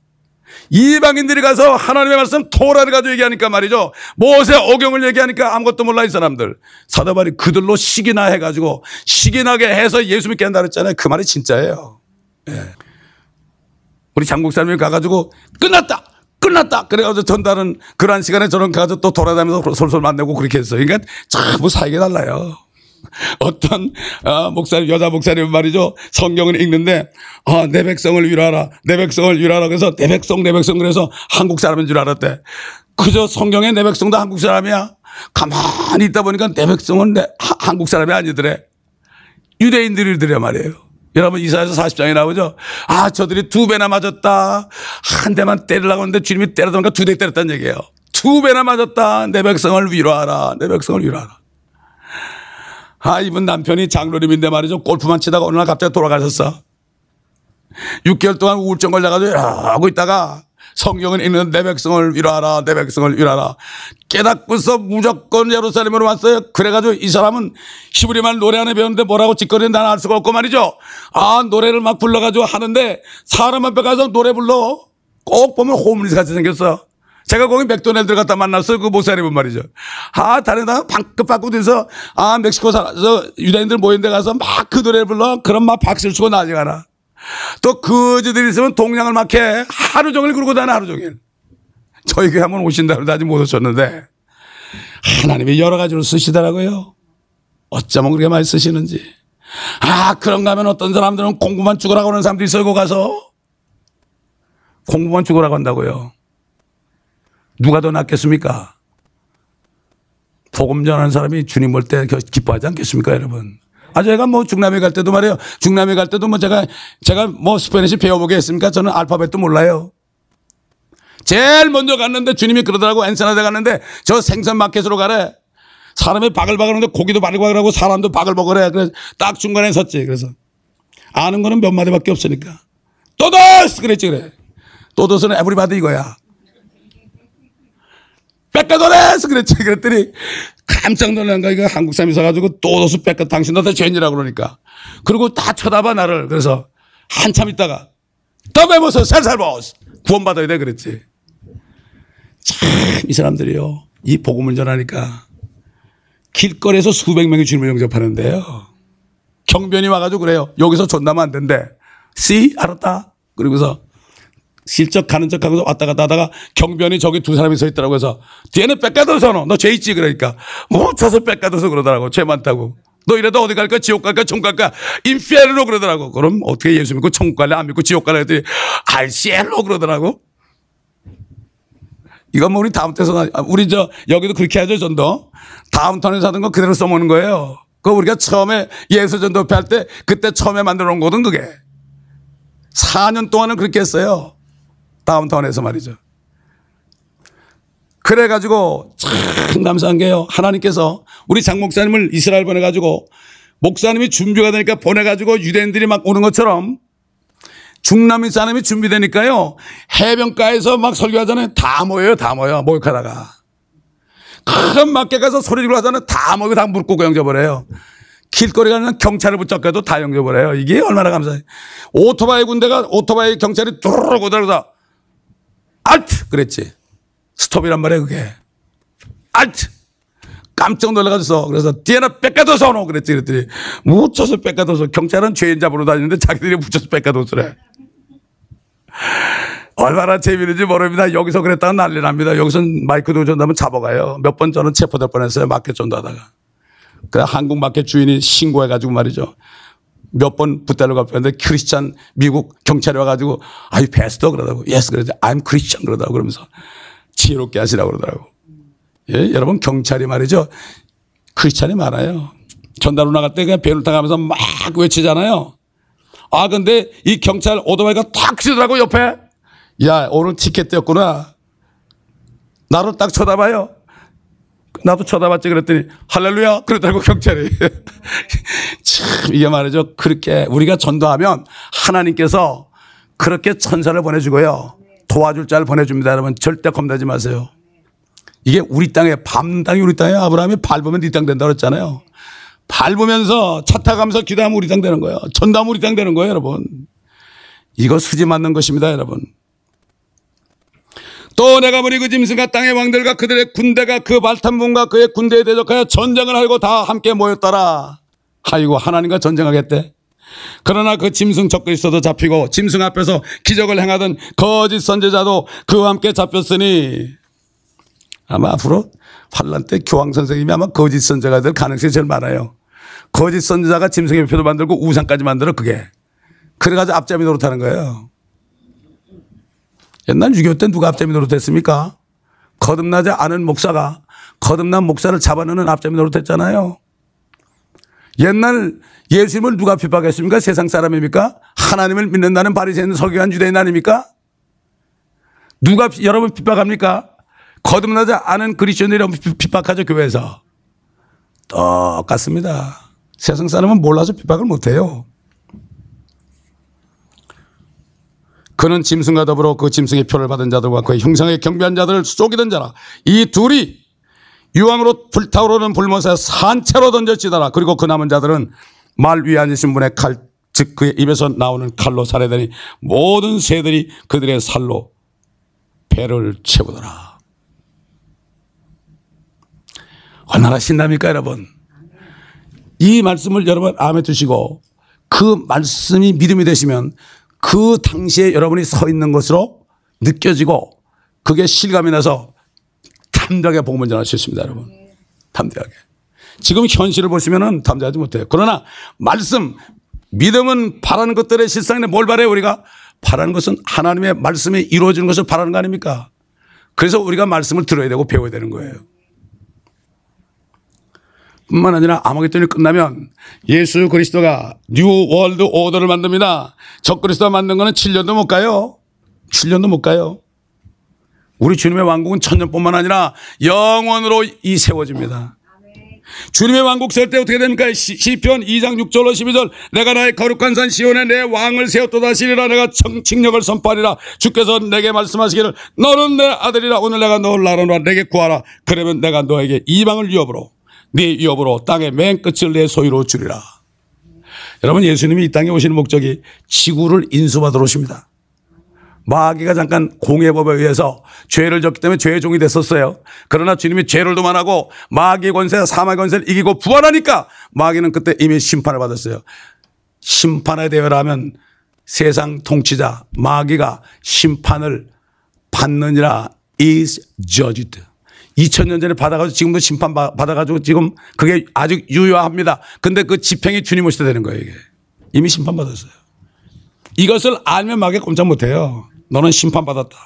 이방인들이 가서 하나님의 말씀 토라를 가지고 얘기하니까 말이죠. 모세 어경을 얘기하니까 아무것도 몰라 이 사람들. 사도바리 그들로 시기나 해가지고 시기나게 해서 예수 믿게 한다 그랬잖아요. 그 말이 진짜예요. 예. 우리 장국사님이 가가지고 끝났다! 끝났다! 그래가지고 전달은 그러한 시간에 저는 가서 또 돌아다니면서 솔솔 만나고 그렇게 했어요. 그러니까 전부 사이가 달라요. *laughs* 어떤 어, 목사님 여자 목사님 말이죠. 성경을 읽는데 아, 내 백성을 위로하라 내 백성을 위로하라. 그래서 내 백성 내 백성 그래서 한국 사람인 줄 알았대. 그저 성경에 내 백성도 한국 사람이야? 가만히 있다 보니까 내 백성은 내, 하, 한국 사람이 아니더래. 유대인들이더래 말이에요. 여러분 이사에서 40장에 나오죠? 아 저들이 두 배나 맞았다. 한 대만 때리려고 하는데 주님이 때리다 보니까 두 대 때렸다는 얘기예요. 두 배나 맞았다. 내 백성을 위로하라. 내 백성을 위로하라 아, 이분 남편이 장로님인데 말이죠. 골프만 치다가 어느 날 갑자기 돌아가셨어. 6개월 동안 우울증 걸려가지고 하고 있다가 성경을 읽는 내 백성을 위로하라, 내 백성을 위로하라. 깨닫고서 무조건 예루살렘으로 왔어요. 그래가지고 이 사람은 히브리말 노래 하나 배웠는데 뭐라고 짓거리는 나는 알 수가 없고 말이죠. 아, 노래를 막 불러가지고 하는데 사람 앞에 가서 노래 불러. 꼭 보면 호물리스 같이 생겼어. 제가 거기 맥도날드 갔다 만났어요. 그 목사님은 말이죠. 아, 다른 나라 방긋 바꾸면서 아, 멕시코 살아서 유다인들 모인 데 가서 막 그 노래 불러. 그럼 막 박수를 치고 난리가 나. 또 그지들이 있으면 동양을 막 해. 하루 종일 그러고 다녀 하루 종일. 저희 교회 한번 오신다 그러는데 아직 못 오셨는데 하나님이 여러 가지로 쓰시더라고요. 어쩌면 그렇게 많이 쓰시는지. 아, 그런가 하면 어떤 사람들은 공부만 죽으라고 하는 사람도 있어요. 거 가서. 공부만 죽으라고 한다고요. 누가 더 낫겠습니까? 복음 전하는 사람이 주님 볼 때 기뻐하지 않겠습니까, 여러분? 아, 제가 뭐 중남미 갈 때도 말이에요. 중남미 갈 때도 뭐 제가, 제가 뭐 스페니시 배워보겠습니까? 저는 알파벳도 몰라요. 제일 먼저 갔는데 주님이 그러더라고. 엔세나데 갔는데 저 생선 마켓으로 가래. 사람이 바글바글 하는데 고기도 바글바글 하고 사람도 바글바글해. 그래서 딱 중간에 섰지. 그래서 아는 거는 몇 마디밖에 없으니까. 또도스! 그랬지, 그래. 또도스는 에브리바디 이거야. 뺏가더래서 그랬지. 그랬더니 깜짝 놀란 거야. 이거 한국 사람이 있어가지고 또도스 뺏가 당신 너다 죄인이라 그러니까. 그리고 다 쳐다봐 나를. 그래서 한참 있다가 더베보서 살살 보스 구원받아야 돼 그랬지. 참 이 사람들이요. 이 복음을 전하니까 길거리에서 수백 명이 주님을 영접하는데요. 경변이 와가지고 그래요. 여기서 존나면 안 된대. 씨 알았다. 그리고서 실적 가는 척 하면서 왔다 갔다 하다가 경변이 저기 두 사람이 서 있더라고. 해서 뒤에는 뺏가둬서 너, 죄 있지? 그러니까. 묻혀서 뺏가둬서 그러더라고. 죄 많다고. 너 이래도 어디 갈까? 지옥 갈까? 천국 갈까? 인피에르로 그러더라고. 그럼 어떻게 예수 믿고 천국 갈래? 안 믿고 지옥 갈래? 했더니 알시엘로 그러더라고. 이건 뭐 우리 다음 턴에서 우리 저 여기도 그렇게 하죠 전도 다음 턴에서 하던 거 그대로 써먹는 거예요. 그 우리가 처음에 예수 전도회 할 때 그때 처음에 만들어 놓은 거든 그게. 4년 동안은 그렇게 했어요 다운타운에서 말이죠. 그래가지고 참 감사한 게요. 하나님께서 우리 장 목사님을 이스라엘 보내가지고 목사님이 준비가 되니까 보내가지고 유대인들이 막 오는 것처럼 중남미 사람이 준비되니까요. 해변가에서 막 설교하잖아요. 다 모여요. 다 모여. 목욕하다가. 큰 맞게 가서 소리 지르고 하잖아요. 다 모여. 다 물고 영접을 요 길거리 가는 경찰을 붙잡고도 다 영접을 해요. 이게 얼마나 감사해요. 오토바이 군대가 오토바이 경찰이 뚜루룩 오더라고다. 알트! 그랬지. 스톱이란 말이야, 그게. 알트! 깜짝 놀라가지고 그래서 뒤에는 뺏가둬서 오노 그랬지. 그랬더니 묻혀서 뺏가둬서 경찰은 죄인 잡으러 다니는데 자기들이 묻혀서 뺏가둬서래. 얼마나 재미있는지 모릅니다. 여기서 그랬다가 난리 납니다. 여기서 마이크 도전하면 잡아가요. 몇 번 저는 체포될 뻔했어요. 마켓 전도하다가. 그 한국 마켓 주인이 신고해가지고 말이죠. 몇 번 붙달러 갚았는데 크리스찬 미국 경찰이 와가지고 아유 베스터 그러다고 예스 그러지 I'm 크리스찬 그러다고 그러면서 지혜롭게 하시라고 그러더라고. 예, 여러분 경찰이 말이죠. 크리스찬이 많아요. 전달로 나갈 때 그냥 배를 타가면서 막 외치잖아요. 아 근데 이 경찰 오토바이가 탁 치더라고 옆에. 야 오늘 티켓 떼었구나. 나를 딱 쳐다봐요. 나도 쳐다봤지 그랬더니 할렐루야 그러더라고 경찰이. *laughs* 참 이게 말이죠. 그렇게 우리가 전도하면 하나님께서 그렇게 천사를 보내주고요. 도와줄 자를 보내줍니다. 여러분 절대 겁내지 마세요. 이게 우리 땅에 땅이 우리 땅에 아브라함이 밟으면 네 땅 된다 그랬잖아요. 밟으면서 차 타가면서 기도하면 우리 땅 되는 거예요. 전도하면 우리 땅 되는 거예요 여러분. 이거 수지 맞는 것입니다 여러분. 또 내가 보니 그 짐승과 땅의 왕들과 그들의 군대가 그 발탄문과 그의 군대에 대적하여 전쟁을 하고 다 함께 모였더라. 아이고 하나님과 전쟁하겠대. 그러나 그 짐승 적그리스도도 잡히고 짐승 앞에서 기적을 행하던 거짓 선제자도 그와 함께 잡혔으니 아마 앞으로 환란 때 교황 선생님이 아마 거짓 선제가 될 가능성이 제일 많아요. 거짓 선제자가 짐승의 표도 만들고 우상까지 만들어 그게. 그래가지고 앞잡이 노릇하는 거예요. 옛날 6.25 때 누가 앞잡이 노릇했습니까? 거듭나지 않은 목사가 거듭난 목사를 잡아내는 앞잡이 노릇했잖아요. 옛날 예수님을 누가 핍박했습니까? 세상 사람입니까? 하나님을 믿는다는 바리새인 서기관 유대인 아닙니까? 누가 여러분 핍박합니까? 거듭나지 않은 그리스도인들이 핍박하죠 교회에서. 똑같습니다. 세상 사람은 몰라서 핍박을 못해요. 그는 짐승과 더불어 그 짐승의 표를 받은 자들과 그의 형상의 경비한 자들을 쏘기던 자라. 이 둘이 유황으로 불타오르는 불못에 산채로 던져지더라. 그리고 그 남은 자들은 말 위에 앉으신 분의 칼, 즉 그의 입에서 나오는 칼로 살해되니 모든 새들이 그들의 살로 배를 채우더라. 얼마나 신납니까, 여러분? 이 말씀을 여러분 암에 두시고 그 말씀이 믿음이 되시면 그 당시에 여러분이 서 있는 것으로 느껴지고 그게 실감이 나서 담대하게 복음을 전할 수 있습니다, 여러분. 담대하게. 지금 현실을 보시면은 담대하지 못해요. 그러나 말씀, 믿음은 바라는 것들의 실상인데 뭘 바래요, 우리가? 바라는 것은 하나님의 말씀이 이루어지는 것을 바라는 거 아닙니까? 그래서 우리가 말씀을 들어야 되고 배워야 되는 거예요. 뿐만 아니라 아마겟돈이 끝나면 예수 그리스도가 new world order를 만듭니다. 적 그리스도가 만든 거는 7년도 못 가요. 7년도 못 가요. 우리 주님의 왕국은 천년뿐만 아니라 영원으로 이 세워집니다. 주님의 왕국 설 때 어떻게 됩니까? 시편 2장 6절로 12절 내가 나의 거룩한 산 시온에 내 왕을 세웠도다 하시리라 내가 청칭력을 선포하리라 주께서 내게 말씀하시기를 너는 내 아들이라 오늘 내가 너를 나라노라 내게 구하라 그러면 내가 너에게 이방을 위협으로 네 위협으로 땅의 맨 끝을 내 소유로 주리라 여러분 예수님이 이 땅에 오시는 목적이 지구를 인수받으러 오십니다 마귀가 잠깐 공예법에 의해서 죄를 졌기 때문에 죄의 종이 됐었어요. 그러나 주님이 죄를 도만하고 마귀의 권세, 사마의 권세를 이기고 부활하니까 마귀는 그때 이미 심판을 받았어요. 심판에 대여라면 세상 통치자 마귀가 심판을 받느니라 is judged. 2000년 전에 받아가지고 지금도 심판 받아가지고 지금 그게 아주 유효합니다. 근데 그 집행이 주님 오실 때 되는 거예요, 이게. 이미 심판받았어요. 이것을 알면 마귀 꼼짝 못해요. 너는 심판받았다.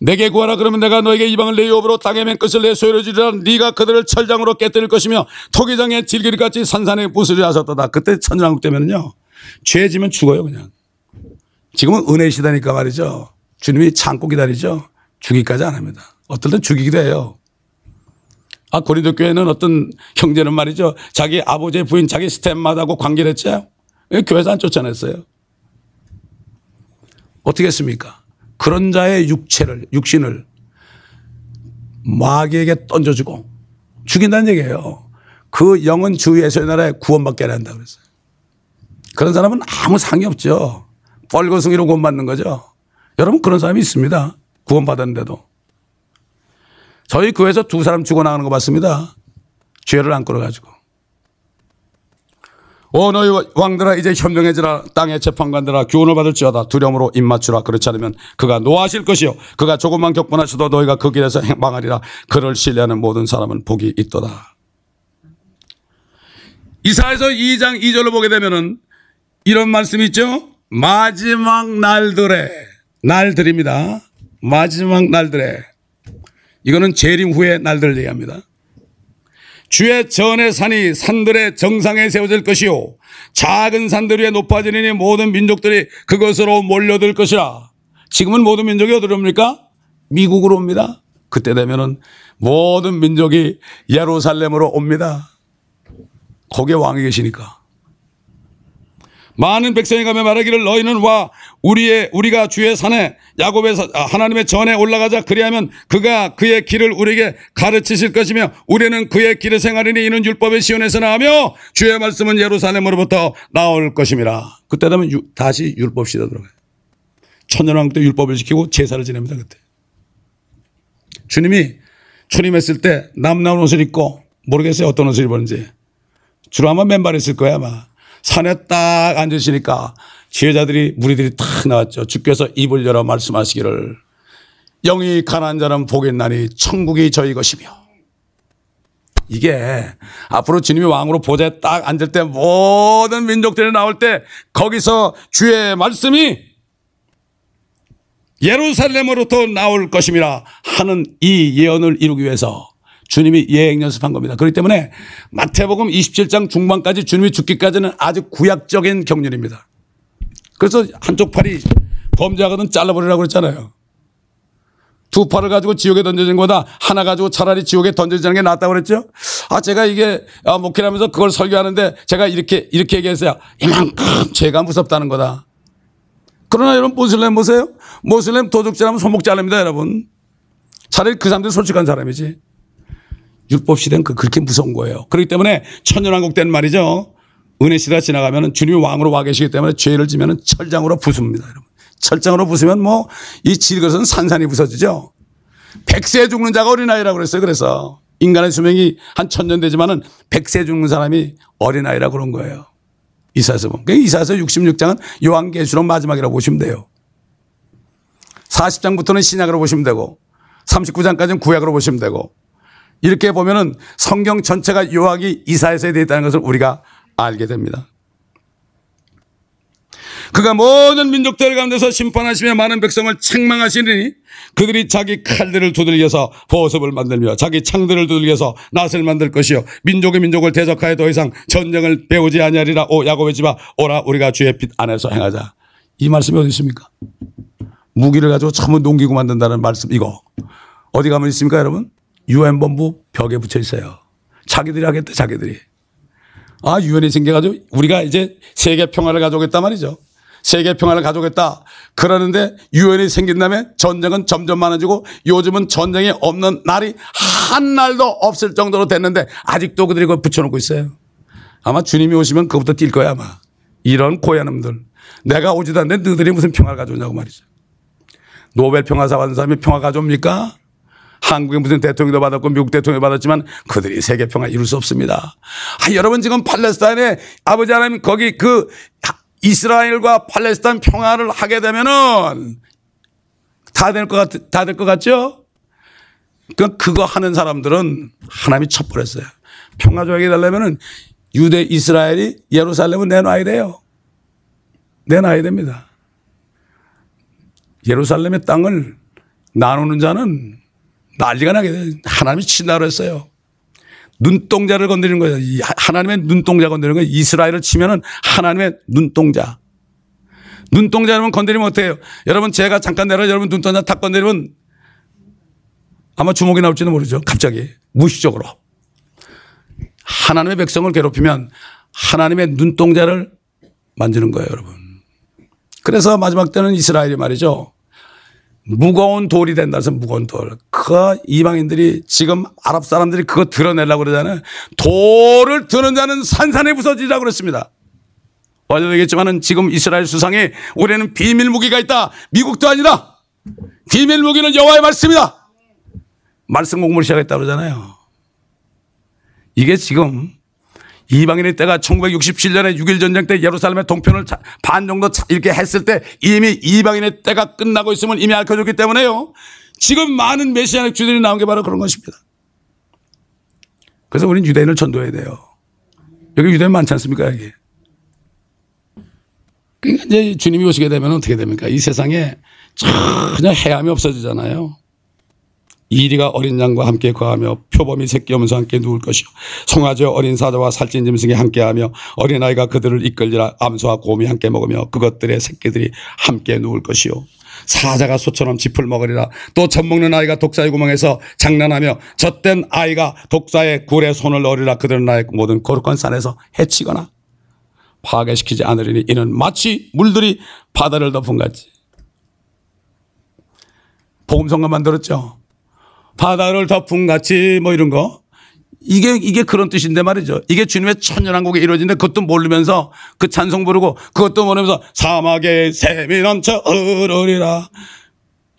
내게 구하라 그러면 내가 너에게 이방을 내 유업으로 땅의 맨 끝을 내 소유로 주리라 네가 그들을 철장으로 깨뜨릴 것이며 토기장에 질기리같이 산산에 부스리 하셨다 그때 천장국 때면은요 죄 지면 죽어요 그냥 지금은 은혜 시다니까 말이죠 주님이 참고 기다리죠 죽이까지 안 합니다 어떨 땐 죽이기도 해요 아 고린도 교회는 어떤 형제는 말이죠 자기 아버지의 부인 자기 스텝마다하고 관계를 했죠 교회에서 안 쫓아냈어요. 어떻게 했습니까? 그런 자의 육체를, 육신을 마귀에게 던져주고 죽인다는 얘기예요. 그 영은 주 예수의 나라에 구원받게 한다 그랬어요. 그런 사람은 아무 상이 없죠. 뻘거숭이로 구원받는 거죠. 여러분 그런 사람이 있습니다. 구원받았는데도. 저희 교회에서 두 사람 죽어나가는 거 봤습니다. 죄를 안 끌어가지고. 오 너희 왕들아 이제 현명해지라 땅의 재판관들아 교훈을 받을지어다 두려움으로 입맞추라 그렇지 않으면 그가 노하실 것이요 그가 조금만 격분하셔도 너희가 그 길에서 행방하리라 그를 신뢰하는 모든 사람은 복이 있도다 이사에서 2장 2절로 보게 되면은 이런 말씀이 있죠 마지막 날들에 날들입니다 마지막 날들에 이거는 재림 후의 날들을 얘기합니다 주의 전의 산이 산들의 정상에 세워질 것이요 작은 산들 위에 높아지니 모든 민족들이 그것으로 몰려들 것이라. 지금은 모든 민족이 어디로 옵니까? 미국으로 옵니다. 그때 되면은 모든 민족이 예루살렘으로 옵니다. 거기에 왕이 계시니까. 많은 백성이 가며 말하기를 너희는 와 우리의 우리가 주의 산에 야곱의 아, 하나님의 전에 올라가자 그리하면 그가 그의 길을 우리에게 가르치실 것이며 우리는 그의 길을 생활하니 이는 율법의 시온에서 나오며 주의 말씀은 예루살렘으로부터 나올 것임이라. 그때 되면 다시 율법 시대 들어가요. 천년왕국 때 율법을 지키고 제사를 지냅니다 그때. 주님이 출임했을 때 남나온 옷을 입고 모르겠어요 어떤 옷을 입었는지 주로 아마 맨발 했을 거야 아마 산에 딱 앉으시니까 지혜자들이 무리들이 탁 나왔죠. 주께서 입을 열어 말씀하시기를. 영이 가난 자는 보겠나니 천국이 저희 것이며. 이게 앞으로 주님이 왕으로 보좌에 딱 앉을 때 모든 민족들이 나올 때 거기서 주의 말씀이 예루살렘으로부터 나올 것임이라 하는 이 예언을 이루기 위해서 주님이 예행 연습한 겁니다. 그렇기 때문에 마태복음 27장 중반까지 주님이 죽기까지는 아주 구약적인 경륜입니다. 그래서 한쪽 팔이 범죄하거든 잘라버리라고 그랬잖아요. 두 팔을 가지고 지옥에 던져진 거다 하나 가지고 차라리 지옥에 던져지는 게 낫다고 그랬죠? 아, 제가 이게 아, 목회하면서 그걸 설교하는데 제가 이렇게, 이렇게 얘기했어요. 이만큼 죄가 무섭다는 거다. 그러나 여러분 모슬렘 보세요. 모슬렘 도둑질하면 손목 잘릅니다 여러분. 차라리 그 사람들이 솔직한 사람이지. 율법 시대는 그 그렇게 무서운 거예요. 그렇기 때문에 천년왕국 때는 말이죠. 은혜 시대가 지나가면 주님이 왕으로 와 계시기 때문에 죄를 지면 철장으로 부숩니다 여러분. 철장으로 부수면 뭐 이 질것은 산산이 부서지죠. 백세 죽는 자가 어린아이라고 그랬어요. 그래서 인간의 수명이 한 천년 되지만은 백세 죽는 사람이 어린아이라고 그런 거예요. 이사서 보면. 그러니까 이사서 66장은 요한계시록 마지막이라고 보시면 돼요. 40장부터는 신약으로 보시면 되고 39장까지는 구약으로 보시면 되고 이렇게 보면은 성경 전체가 요약이 이사에서 되어 있다는 것을 우리가 알게 됩니다. 그가 모든 민족들 가운데서 심판하시며 많은 백성을 책망하시니 그들이 자기 칼들을 두들겨서 보습을 만들며 자기 창들을 두들겨서 낫을 만들 것이요 민족의 민족을 대적하여 더 이상 전쟁을 배우지 아니하리라 오 야곱의 집아 오라 우리가 주의 빛 안에서 행하자 이 말씀이 어디 있습니까? 무기를 가지고 전부 농기구 만든다는 말씀 이거 어디 가면 있습니까 여러분? 유엔 본부 벽에 붙여 있어요. 자기들이 하겠대 자기들이. 아 유엔이 생겨가지고 우리가 이제 세계 평화를 가져오겠다 말이죠. 세계 평화를 가져오겠다. 그러는데 유엔이 생긴 다음에 전쟁은 점점 많아지고 요즘은 전쟁이 없는 날이 한 날도 없을 정도로 됐는데 아직도 그들이 그걸 붙여놓고 있어요. 아마 주님이 오시면 그것부터 뛸 거야 아마. 이런 고야놈들. 내가 오지도 않는데 너희들이 무슨 평화를 가져오냐고 말이죠. 노벨 평화사 받은 사람이 평화 가져옵니까? 한국에 무슨 대통령도 받았고 미국 대통령도 받았지만 그들이 세계 평화 이룰 수 없습니다. 아, 여러분 지금 팔레스타인에 아버지 하나님 거기 그 이스라엘과 팔레스타인 평화를 하게 되면은 다 될 것 같, 다 될 것 같죠? 그 그거 하는 사람들은 하나님이 첩버렸어요. 평화 조약이 되려면은 유대 이스라엘이 예루살렘을 내놔야 돼요. 내놔야 됩니다. 예루살렘의 땅을 나누는 자는 난리가 나게 돼. 하나님이 친다고 했어요. 눈동자를 건드리는 거예요. 하나님의 눈동자 건드리는 거예요. 이스라엘을 치면은 하나님의 눈동자. 눈동자라면 건드리면 어때요? 여러분 제가 잠깐 내려 여러분 눈동자 탁 건드리면 아마 주먹이 나올지도 모르죠. 갑자기 무의식적으로. 하나님의 백성을 괴롭히면 하나님의 눈동자를 만지는 거예요, 여러분. 그래서 마지막 때는 이스라엘이 말이죠. 무거운 돌이 된다 해서 무거운 돌. 그 이방인들이 지금 아랍 사람들이 그거 드러내려고 그러잖아요. 돌을 드는 자는 산산에 부서지라고 그랬습니다. 어제도 얘기했지만은 지금 이스라엘 수상에 올해는 비밀 무기가 있다. 미국도 아니다. 비밀 무기는 여호와의 말씀이다. 말씀 공부를 시작했다 그러잖아요. 이게 지금 이방인의 때가 1967년에 6.1 전쟁 때 예루살렘의 동편을 반 정도 이렇게 했을 때 이미 이방인의 때가 끝나고 있음을 이미 알려줬기 때문에요. 지금 많은 메시아닉 주들이 나온 게 바로 그런 것입니다. 그래서 우리는 유대인을 전도해야 돼요. 여기 유대인 많지 않습니까, 여기? 그러니까 이제 주님이 오시게 되면 어떻게 됩니까? 이 세상에 전혀 해함이 없어지잖아요. 이리가 어린 양과 함께 거하며 표범이 새끼 오면서 함께 누울 것이요. 송아지 어린 사자와 살찐 짐승이 함께하며 어린아이가 그들을 이끌리라 암소와 곰이 함께 먹으며 그것들의 새끼들이 함께 누울 것이요. 사자가 소처럼 짚을 먹으리라. 또 젖먹는 아이가 독사의 구멍에서 장난하며 젖된 아이가 독사의 굴에 손을 넣으리라. 그들은 나의 모든 거룩한 산에서 해치거나 파괴시키지 않으리니 이는 마치 물들이 바다를 덮은 같이 복음성가 만들었죠 바다를 덮은 같이 뭐 이런 거 이게, 이게 그런 뜻인데 말이죠. 이게 주님의 천연한국이 이루어진데 그것도 모르면서 그 찬송 부르고 그것도 모르면서 사막에 샘이 넘쳐 흐르리라.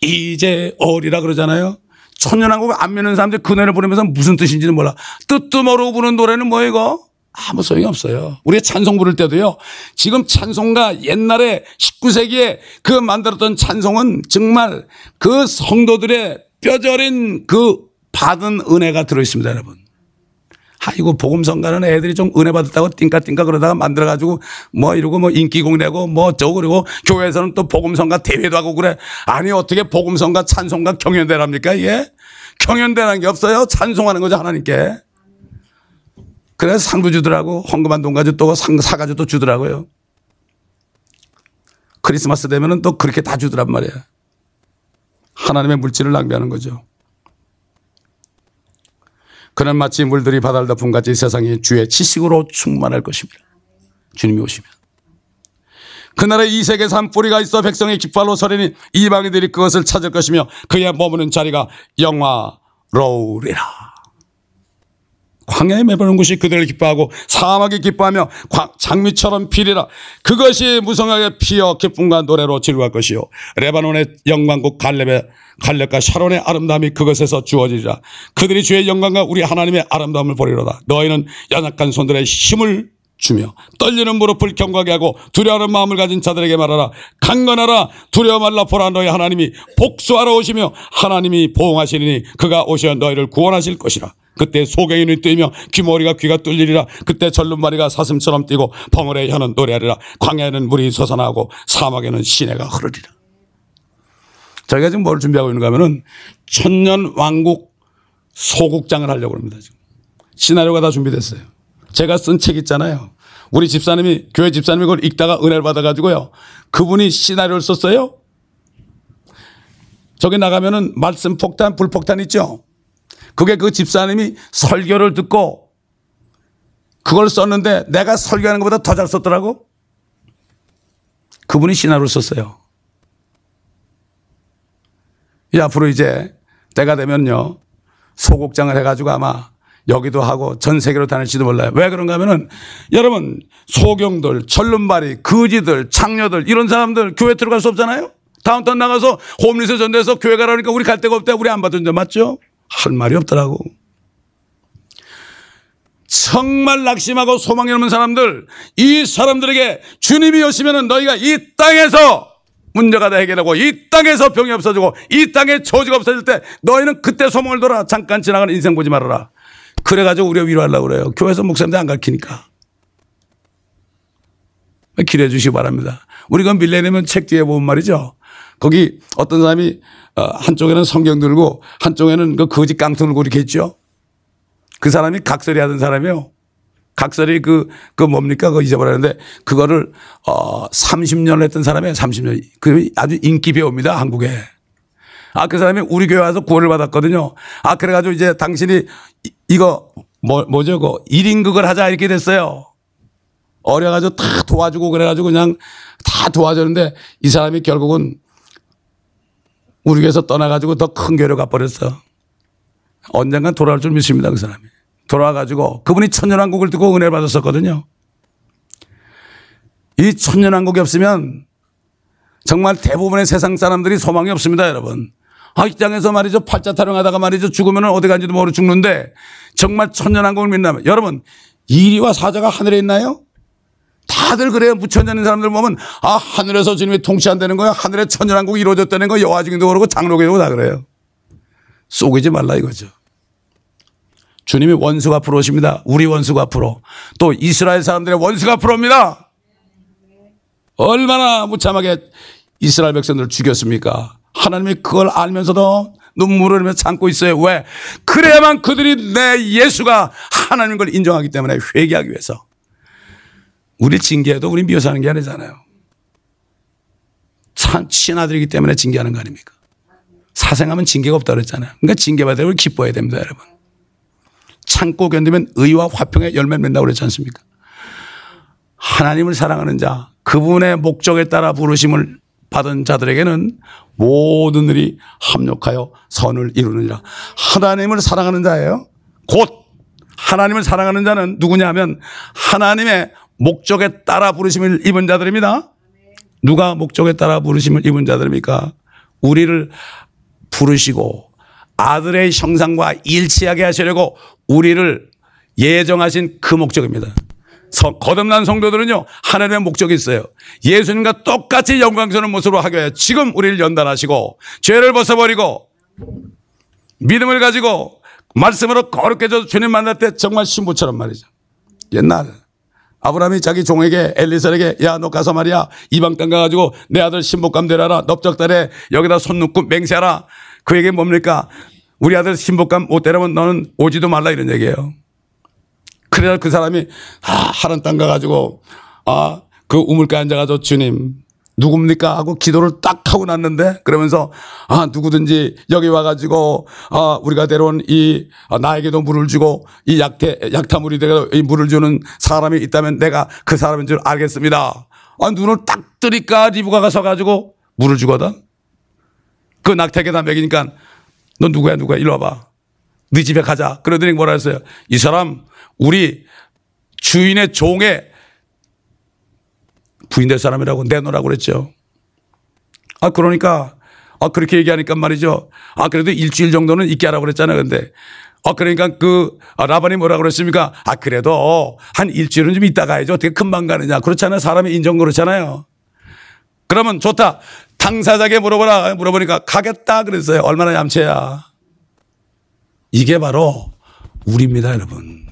이제 어리라 그러잖아요. 천연한국 안 믿는 사람들이 그 노래 부르면서 무슨 뜻인지는 몰라. 뜻도 모르고 부르는 노래는 뭐 이거? 아무 소용이 없어요. 우리 찬송 부를 때도요. 지금 찬송가 옛날에 19세기에 그 만들었던 찬송은 정말 그 성도들의 뼈저린 그 받은 은혜가 들어있습니다, 여러분. 아이고 복음성가는 애들이 좀 은혜 받았다고 띵까띵까 그러다가 만들어가지고 뭐 이러고 뭐 인기공 내고 뭐 어쩌고 그리고 교회에서는 또 복음성가 대회도 하고 그래. 아니 어떻게 복음성가 찬송가 경연대랍니까 이게? 경연대라는 게 없어요. 찬송하는 거죠 하나님께. 그래서 상도 주더라고 헌금한 돈 가지고 또 상, 사가지고 또 주더라고요. 크리스마스 되면은 또 그렇게 다 주더란 말이야. 하나님의 물질을 낭비하는 거죠. 그는 마치 물들이 바다를 덮은 같이 세상이 주의 지식으로 충만할 것입니다. 주님이 오시면. 그날에 이 세계 산 뿌리가 있어 백성의 기뻐로 서리니 이방인들이 그것을 찾을 것이며 그의 머무는 자리가 영화로우리라. 광야에 매보는 곳이 그들을 기뻐하고 사막이 기뻐하며 장미처럼 피리라. 그것이 무성하게 피어 기쁨과 노래로 지루할 것이요. 레바논의 영광국 갈렙의 갈렙과 샤론의 아름다움이 그것에서 주어지리라. 그들이 주의 영광과 우리 하나님의 아름다움을 보리로다. 너희는 연약한 손들의 힘을 주며 떨리는 무릎을 경과하게 하고 두려워하는 마음을 가진 자들에게 말하라 강건하라 두려워 말라 보라 너희 하나님이 복수하러 오시며 하나님이 보응하시리니 그가 오시어 너희를 구원하실 것이라 그때 소경이 눈이 뜨이며 귀머리가 귀가 뚫리리라. 그때 절름마리가 사슴처럼 뛰고 벙어리에 혀는 노래하리라. 광야에는 물이 솟아나고 사막에는 시내가 흐르리라. 저희가 지금 뭘 준비하고 있는가 하면은 천년 왕국 소국장을 하려고 합니다 지금. 시나리오가 다 준비됐어요. 제가 쓴 책 있잖아요. 우리 집사님이 교회 집사님이 그걸 읽다가 은혜를 받아가지고요. 그분이 시나리오를 썼어요. 저기 나가면은 말씀 폭탄 불폭탄 있죠 그게 그 집사님이 설교를 듣고 그걸 썼는데 내가 설교하는 것보다 더 잘 썼더라고. 그분이 신화를 썼어요. 이 앞으로 이제 때가 되면요. 소곡장을 해가지고 아마 여기도 하고 전 세계로 다닐지도 몰라요. 왜 그런가 하면은 여러분 소경들, 철름발이, 거지들, 창녀들 이런 사람들 교회 들어갈 수 없잖아요. 다운타운 나가서 홈리스 전대에서 교회 가라니까 우리 갈 데가 없대. 우리 안 받은 데 맞죠? 할 말이 없더라고. 정말 낙심하고 소망이 없는 사람들, 이 사람들에게 주님이 오시면 너희가 이 땅에서 문제가 다 해결하고 이 땅에서 병이 없어지고 이 땅에 저주가 없어질 때 너희는 그때 소망을 돌아 잠깐 지나가는 인생 보지 말아라. 그래가지고 우리가 위로하려고 그래요. 교회에서 목사님들 안 가르치니까. 기대해 주시기 바랍니다. 우리가 밀레니엄 책 뒤에 보면 말이죠. 거기 어떤 사람이 어, 한쪽에는 성경 들고 한쪽에는 그 거짓 깡통 들고 이렇게 있죠. 그 사람이 각설이 하던 사람이요. 각설이 그, 그 뭡니까? 그거 잊어버렸는데 그거를 어 30년을 했던 사람이에요. 30년. 그 아주 인기 배우입니다. 한국에. 아, 그 사람이 우리 교회 와서 구원을 받았거든요. 아, 그래가지고 이제 당신이 이거 뭐, 뭐죠? 그 1인 극을 하자 이렇게 됐어요. 어려가지고 다 도와주고 그래가지고 그냥 다 도와줬는데 이 사람이 결국은 우리 교회에서 떠나가지고 더 큰 교회로 가버렸어. 언젠간 돌아올 줄 믿습니다. 그 사람이. 돌아와가지고 그분이 천년왕국을 듣고 은혜를 받았었거든요. 이 천년왕국이 없으면 정말 대부분의 세상 사람들이 소망이 없습니다. 여러분. 아, 이 땅에서 말이죠. 팔자 타령하다가 말이죠. 죽으면 어디 간지도 모르고 죽는데 정말 천년왕국을 믿나면 여러분 이리와 사자가 하늘에 있나요? 다들 그래요. 무천년인 사람들 보면 아 하늘에서 주님이 통치한다는 거야. 하늘에 천년왕국이 이루어졌다는 거 여호와 증도 그러고 장로교도 다 그래요. 속이지 말라 이거죠. 주님이 원수가 앞으로 오십니다. 우리 원수가 앞으로. 또 이스라엘 사람들의 원수가 앞으로 옵니다. 얼마나 무참하게 이스라엘 백성들을 죽였습니까? 하나님이 그걸 알면서도 눈물을 흘리며 참고 있어요. 왜? 그래야만 그들이 내 예수가 하나님 걸 인정하기 때문에 회개하기 위해서. 우리 징계해도 우리 미워서 하는 게 아니잖아요. 참 친아들이기 때문에 징계하는 거 아닙니까? 사생하면 징계가 없다고 그랬잖아요. 그러니까 징계받아 우리 기뻐해야 됩니다, 여러분. 참고 견디면 의와 화평의 열매를 맺는다고 그랬지 않습니까? 하나님을 사랑하는 자, 그분의 목적에 따라 부르심을 받은 자들에게는 모든 일이 합력하여 선을 이루느니라. 하나님을 사랑하는 자예요. 곧 하나님을 사랑하는 자는 누구냐 하면 하나님의 목적에 따라 부르심을 입은 자들입니다. 누가 목적에 따라 부르심을 입은 자들입니까? 우리를 부르시고 아들의 형상과 일치하게 하시려고 우리를 예정하신 그 목적입니다. 성, 거듭난 성도들은요, 하나님의 목적이 있어요. 예수님과 똑같이 영광스러운 모습으로 하기 위해 지금 우리를 연단하시고, 죄를 벗어버리고, 믿음을 가지고, 말씀으로 거룩해 져 주님 만날 때 정말 신부처럼 말이죠. 옛날, 아브라함이 자기 종에게 엘리사에게 야 너 가서 말이야. 이방 땅 가가지고 내 아들 신복감 되라라. 넓적달에 여기다 손 놓고 맹세하라. 그에게 뭡니까? 우리 아들 신복감 못 되려면 너는 오지도 말라 이런 얘기예요. 그래서 그 사람이 아 하란 땅 가가지고 아 그 우물가에 앉아가지고 주님 누굽니까 하고 기도를 딱 하고 났는데 그러면서 아 누구든지 여기 와가지고 아 우리가 데려온 이 아, 나에게도 물을 주고 이 약태 약타물이 되어 이 물을 주는 사람이 있다면 내가 그 사람인 줄 알겠습니다. 아 눈을 딱 뜨니까 리브가 가 서 가지고 물을 주거든. 그 낙태에다 먹이니까 너 누구야 누구야 일로 와봐. 네 집에 가자. 그러더니 뭐라 했어요. 이 사람 우리 주인의 종의 부인 될 사람이라고 내놓으라고 그랬죠. 아, 그러니까, 아, 그렇게 얘기하니까 말이죠. 아, 그래도 일주일 정도는 있게 하라고 그랬잖아요. 근데. 아, 그러니까 그, 아, 라반이 뭐라 그랬습니까? 아, 그래도 한 일주일은 좀 있다 가야죠. 어떻게 금방 가느냐. 그렇잖아요. 사람이 인정 그렇잖아요. 그러면 좋다. 당사자에게 물어보라. 물어보니까 가겠다. 그랬어요. 얼마나 얌체야. 이게 바로 우리입니다, 여러분.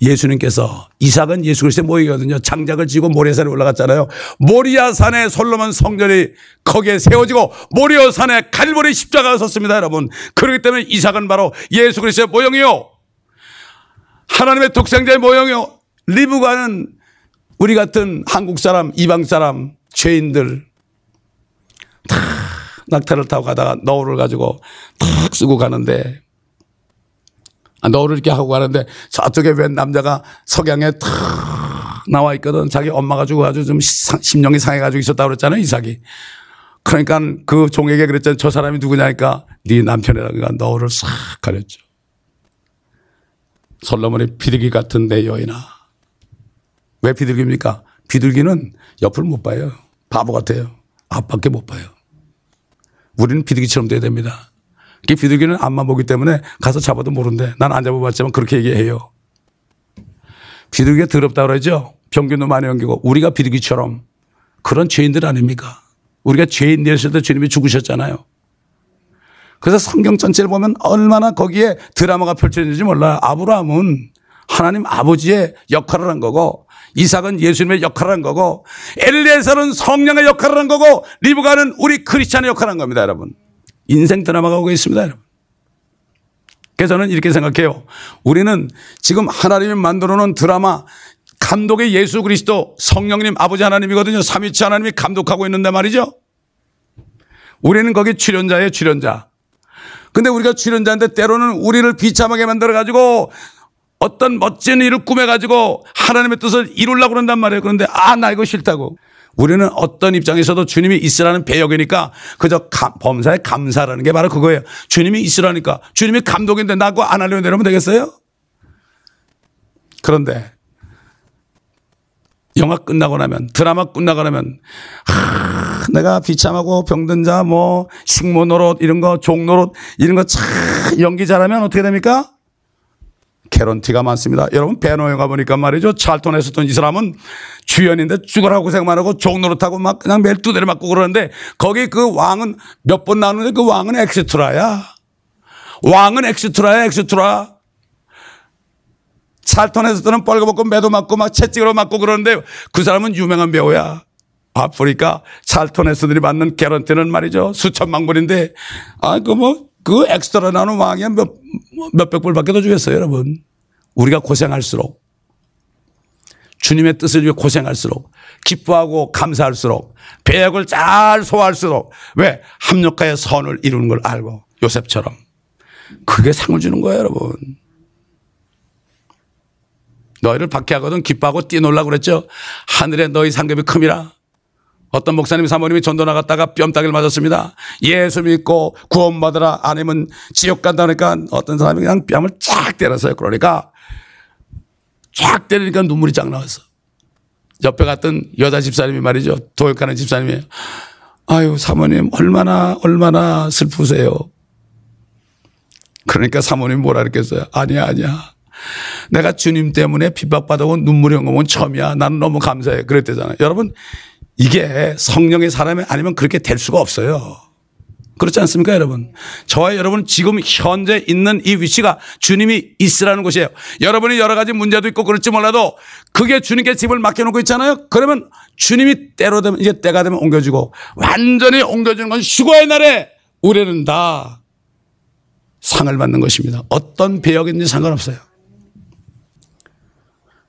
예수님께서 이삭은 예수 그리스도의 모이거든요. 장작을 지고 모리아산에 올라갔잖아요. 모리아산에 솔로몬 성전이 거기에 세워지고 모리아산에 갈보리 십자가가 섰습니다, 여러분. 그렇기 때문에 이삭은 바로 예수 그리스도의 모형이요. 하나님의 독생자의 모형이요. 리브가는 우리 같은 한국 사람, 이방 사람, 죄인들 다 낙타를 타고 가다가 너울을 가지고 탁 쓰고 가는데 아, 너를 이렇게 하고 가는데 저쪽에 웬 남자가 석양에 탁 나와 있거든. 자기 엄마가 죽어가지고 좀 심령이 상해가지고 있었다고 그랬잖아요. 이삭이. 그러니까 그 종에게 그랬잖아요. 저 사람이 누구냐니까 네 남편이라니까 너를 싹 가렸죠. 솔로몬의 비둘기 같은 내 여인아. 왜 비둘기입니까? 비둘기는 옆을 못 봐요. 바보 같아요. 앞밖에 못 봐요. 우리는 비둘기처럼 돼야 됩니다. 그 비둘기는 앞만 보기 때문에 가서 잡아도 모른대. 난 안 잡아봤지만 그렇게 얘기해요. 비둘기가 더럽다 그러죠? 평균도 많이 옮기고 우리가 비둘기처럼 그런 죄인들 아닙니까? 우리가 죄인 되었을 때 주님이 죽으셨잖아요. 그래서 성경 전체를 보면 얼마나 거기에 드라마가 펼쳐지는지 몰라요. 아브라함은 하나님 아버지의 역할을 한 거고 이삭은 예수님의 역할을 한 거고 엘리에서는 성령의 역할을 한 거고 리브가는 우리 크리스찬의 역할을 한 겁니다, 여러분. 인생 드라마가 오고 있습니다, 여러분. 그래서 저는 이렇게 생각해요. 우리는 지금 하나님이 만들어 놓은 드라마 감독의 예수 그리스도 성령님 아버지 하나님이거든요. 삼위치 하나님이 감독하고 있는데 말이죠. 우리는 거기 출연자예요, 출연자. 근데 우리가 출연자인데 때로는 우리를 비참하게 만들어 가지고 어떤 멋진 일을 꾸며 가지고 하나님의 뜻을 이루려고 그런단 말이에요. 그런데 아, 나 이거 싫다고. 우리는 어떤 입장에서도 주님이 있으라는 배역이니까 그저 감, 범사에 감사라는 게 바로 그거예요. 주님이 있으라니까. 주님이 감독인데 나고 안 하려면 내려면 되겠어요? 그런데 영화 끝나고 나면 드라마 끝나고 나면 하, 내가 비참하고 병든 자 뭐 식모 노릇 이런 거 종 노릇 이런 거 참 연기 잘하면 어떻게 됩니까? 개런티가 많습니다. 여러분 벤허에 가보니까 말이죠. 찰톤에 있었던 이 사람은 주연인데 죽으라고 고생만 하고 종노릇하고 막 그냥 매일 두대를 맞고 그러는데 거기 그 왕은 몇 번 나오는데 그 왕은 엑스트라야. 왕은 엑스트라야 엑스트라. 찰톤에서는 뻘거벗고 매도 맞고 막 채찍으로 맞고 그러는데 그 사람은 유명한 배우야. 아프리카 찰톤에서들이 받는 개런티는 말이죠. 수천만 불인데 아 그 뭐 그 엑스트라 나는 왕이 몇, 몇백 불밖에 더 주겠어요 여러분. 우리가 고생할수록 주님의 뜻을 위해 고생할수록 기뻐하고 감사할수록 배역을 잘 소화할수록 왜 합력하여 선을 이루는 걸 알고 요셉처럼 그게 상을 주는 거예요 여러분. 너희를 박해하거든 기뻐하고 뛰놀라고 그랬죠. 하늘에 너희 상급이 큼이라. 어떤 목사님 사모님이 전도 나갔다가 뺨따기를 맞았습니다. 예수 믿고 구원받으라 아니면 지옥 간다니까 어떤 사람이 그냥 뺨을 쫙 때렸어요. 그러니까 쫙 때리니까 눈물이 쫙 나왔어. 옆에 갔던 여자 집사님이 말이죠. 도역하는 집사님이 아유, 사모님, 얼마나, 얼마나 슬프세요. 그러니까 사모님 뭐라 그랬겠어요? 아니야, 아니야. 내가 주님 때문에 핍박받아온 눈물이 온 거면 처음이야. 나는 너무 감사해. 그랬대잖아요. 여러분, 이게 성령의 사람이 아니면 그렇게 될 수가 없어요. 그렇지 않습니까, 여러분? 저와 여러분 지금 현재 있는 이 위치가 주님이 있으라는 곳이에요. 여러분이 여러 가지 문제도 있고 그럴지 몰라도 그게 주님께 집을 맡겨놓고 있잖아요. 그러면 주님이 때로 되면 이제 때가 되면 옮겨지고 완전히 옮겨지는 건 휴거의 날에 우리는 다 상을 받는 것입니다. 어떤 배역인지 상관없어요.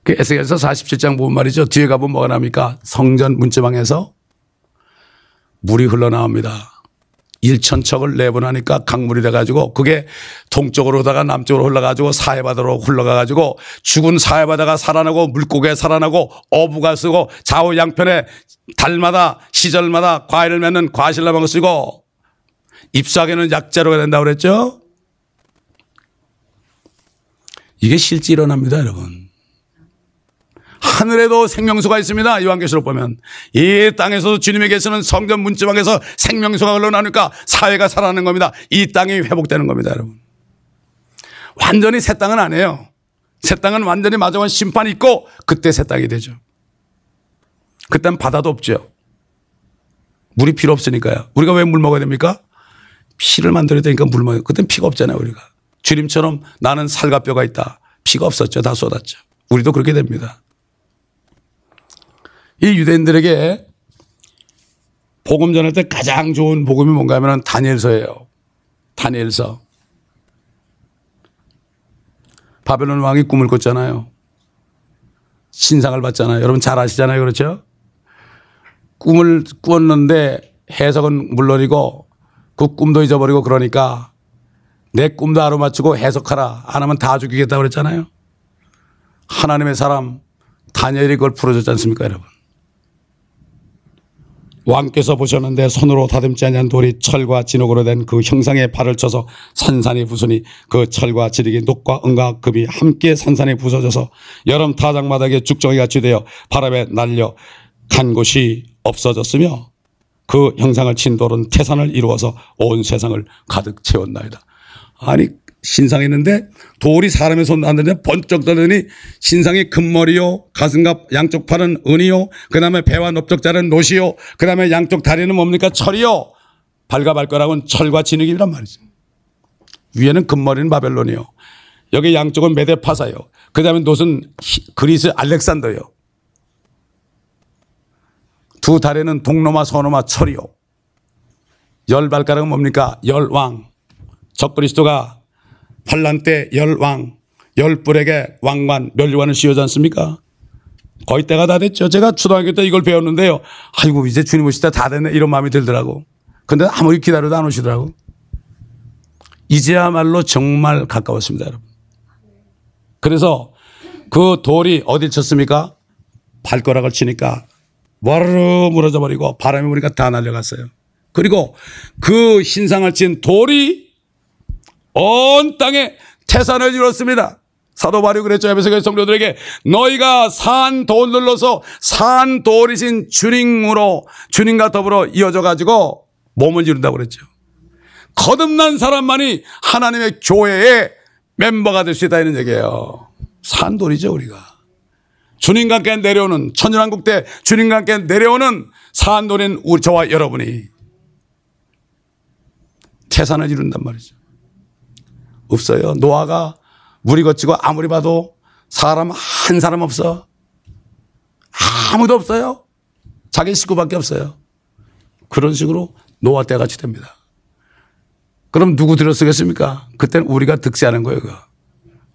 그 에스겔서 47장 보면 말이죠. 뒤에 가보면 뭐가 나옵니까? 성전 문지방에서 물이 흘러나옵니다. 1천척을 내보내니까 강물이 돼가지고 그게 동쪽으로 다가 남쪽으로 흘러가지고 사해바다로 흘러가가지고 죽은 사해바다가 살아나고 물고기가 살아나고 어부가 쓰고 좌우 양편에 달마다 시절마다 과일을 맺는 과실나무가 쓰고 잎사귀는 약재로가 된다고 그랬죠? 이게 실제 일어납니다, 여러분. 하늘에도 생명수가 있습니다. 요한계시록 보면 이 땅에서도 주님에게서는 성전 문지방에서 생명수가 흘러나니까 사회가 살아나는 겁니다. 이 땅이 회복되는 겁니다, 여러분. 완전히 새 땅은 아니에요. 새 땅은 완전히 마저한 심판이 있고 그때 새 땅이 되죠. 그땐 바다도 없죠. 물이 필요 없으니까요. 우리가 왜 물 먹어야 됩니까? 피를 만들어야 되니까 물 먹어요. 그땐 피가 없잖아요, 우리가. 주님처럼 나는 살과 뼈가 있다. 피가 없었죠. 다 쏟았죠. 우리도 그렇게 됩니다. 이 유대인들에게 복음 전할 때 가장 좋은 복음이 뭔가 하면 다니엘서예요. 다니엘서. 바벨론 왕이 꿈을 꿨잖아요. 신상을 봤잖아요. 여러분 잘 아시잖아요. 그렇죠? 꿈을 꾸었는데 해석은 물론이고 그 꿈도 잊어버리고 그러니까 내 꿈도 알아맞히고 해석하라. 안 하면 다 죽이겠다고 그랬잖아요. 하나님의 사람 다니엘이 그걸 풀어줬지 않습니까, 여러분? 왕께서 보셨는데 손으로 다듬지 아니한 돌이 철과 진흙으로 된 그 형상에 발을 쳐서 산산이 부수니 그 철과 지력이 녹과 은과 급이 함께 산산이 부서져서 여름 타작마당에 죽정이 같이 되어 바람에 날려 간 곳이 없어졌으며 그 형상을 친 돌은 태산을 이루어서 온 세상을 가득 채웠나이다. 아니 신상했는데 돌이 사람의 손 안드는데 번쩍 떠더니 신상이 금머리요 가슴과 양쪽 팔은 은이요 그 다음에 배와 넓적자는 노시요 그 다음에 양쪽 다리는 뭡니까? 철이요. 발과 발가락은 철과 진흙이란 말이죠. 위에는 금머리는 바벨론이요. 여기 양쪽은 메데파사요. 그 다음에 노은 그리스 알렉산더요. 두 다리는 동로마 서노마 철이요. 열 발가락은 뭡니까? 열 왕. 적그리스도가 환란 때 열왕, 열불에게 왕관, 멸류관을 씌우지 않습니까? 거의 때가 다 됐죠. 제가 초등학교 때 이걸 배웠는데요. 아이고, 이제 주님 때다 됐네. 이런 마음이 들더라고. 근데 아무리 기다려도 안 오시더라고. 이제야말로 정말 가까웠습니다, 여러분. 그래서 그 돌이 어딜 쳤습니까? 발가락을 치니까 와르르 무너져 버리고 바람이 부니까 다 날려갔어요. 그리고 그 신상을 친 돌이 온 땅에 태산을 이뤘습니다. 사도 바리 그랬죠. 에베소의 성도들에게 너희가 산돌 눌러서 산 돌이신 주님으로 주님과 더불어 이어져 가지고 몸을 이룬다고 그랬죠. 거듭난 사람만이 하나님의 교회의 멤버가 될 수 있다 이런 얘기예요. 산 돌이죠 우리가. 주님과 함께 내려오는 천연왕국 때 주님과 함께 내려오는 산 돌인 우리 저와 여러분이 태산을 이룬단 말이죠. 없어요. 노아가 물이 거치고 아무리 봐도 사람 한 사람 없어. 아무도 없어요. 자기 식구밖에 없어요. 그런 식으로 노아 때 같이 됩니다. 그럼 누구 들어쓰겠습니까? 그때는 우리가 득세하는 거예요. 그거.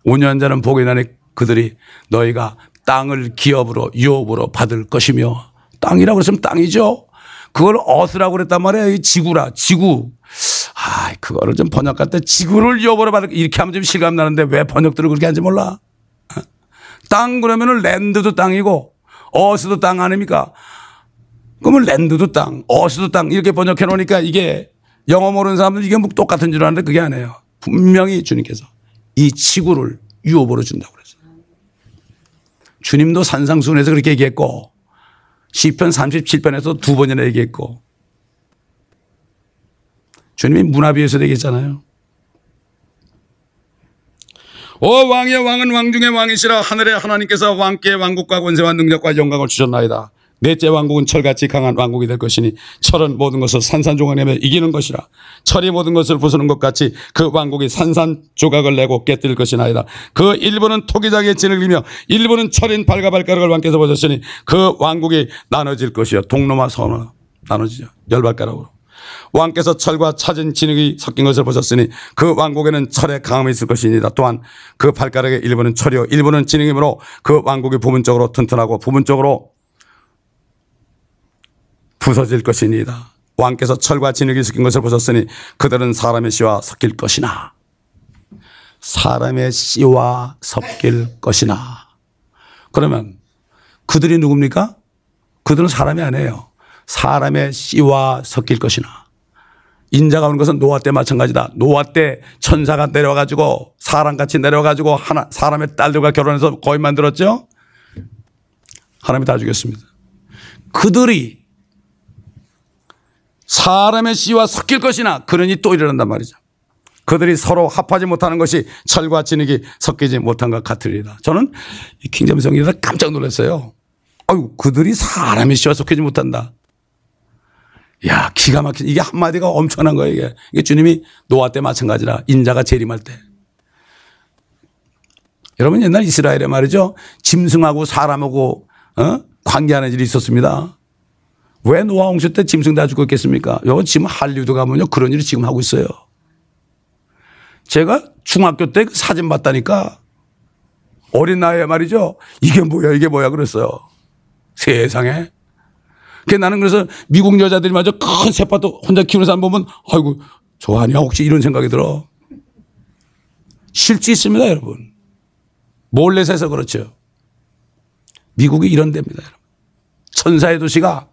5년 전은 복이 나니 그들이 너희가 땅을 기업으로 유업으로 받을 것이며 땅이라고 그랬으면 땅이죠. 그걸 어스라고 그랬단 말이에요. 이 지구라 지구. 아, 그거를 좀 번역할 때 지구를 유업으로 받을 이렇게 하면 좀 실감 나는데 왜 번역들을 그렇게 하는지 몰라. 어? 땅 그러면은 랜드도 땅이고 어스도 땅 아닙니까? 그러면 랜드도 땅, 어스도 땅 이렇게 번역해 놓으니까 이게 영어 모르는 사람들 이게 뭐 똑같은 줄 아는데 그게 아니에요. 분명히 주님께서 이 지구를 유업으로 준다고 그랬어요. 주님도 산상순에서 그렇게 얘기했고 시편 37편에서 두 번이나 얘기했고 주님이 문화비에서 얘기했잖아요. 오 왕의 왕은 왕 중의 왕이시라 하늘의 하나님께서 왕께 왕국과 권세와 능력과 영광을 주셨나이다. 넷째 왕국은 철같이 강한 왕국이 될 것이니 철은 모든 것을 산산조각내며 이기는 것이라 철이 모든 것을 부수는 것 같이 그 왕국이 산산조각을 내고 깨뜨릴 것이나이다. 그 일부는 토기장의 진을 이며 일부는 철인 발과 발가락을 왕께서 보셨으니 그 왕국이 나눠질 것이요 동로마 서너 나눠지죠. 열발가락으로. 왕께서 철과 차진 진흙이 섞인 것을 보셨으니 그 왕국에는 철의 강함이 있을 것이니다. 또한 그 발가락의 일부는 철이요 일부는 진흙이므로 그 왕국이 부분적으로 튼튼하고 부분적으로 부서질 것이니다. 왕께서 철과 진흙이 섞인 것을 보셨으니 그들은 사람의 씨와 섞일 것이나 사람의 씨와 섞일 것이나 그러면 그들이 누굽니까? 그들은 사람이 아니에요. 사람의 씨와 섞일 것이나 인자가 오는 것은 노아 때 마찬가지다. 노아 때 천사가 내려와 가지고 사람같이 내려와 가지고 하나 사람의 딸들과 결혼해서 거의 만들었죠. 하나님이 다 죽였습니다. 그들이 사람의 씨와 섞일 것이나 그러니 또 이러는단 말이죠. 그들이 서로 합하지 못하는 것이 철과 진흙이 섞이지 못한 것 같으리라. 저는 킹점 성경에서 깜짝 놀랐어요. 아유, 그들이 사람의 씨와 섞이지 못한다. 야, 기가 막힌, 이게 한마디가 엄청난 거예요, 이게. 이게 주님이 노아 때 마찬가지라, 인자가 재림할 때. 여러분 옛날 이스라엘에 말이죠. 짐승하고 사람하고, 어? 관계하는 일이 있었습니다. 왜 노아 홍수 때 짐승 다 죽었겠습니까? 이거 지금 한류도 가면요. 그런 일을 지금 하고 있어요. 제가 중학교 때 그 사진 봤다니까 어린 나이에 말이죠. 이게 뭐야, 이게 뭐야 그랬어요. 세상에. 그 나는 그래서 미국 여자들이 마저 큰 새파도 혼자 키우는 사람 보면 아이고 좋아하냐 혹시 이런 생각이 들어. 실제 있습니다 여러분. 몰래 새서 그렇죠. 미국이 이런 데입니다 여러분. 천사의 도시가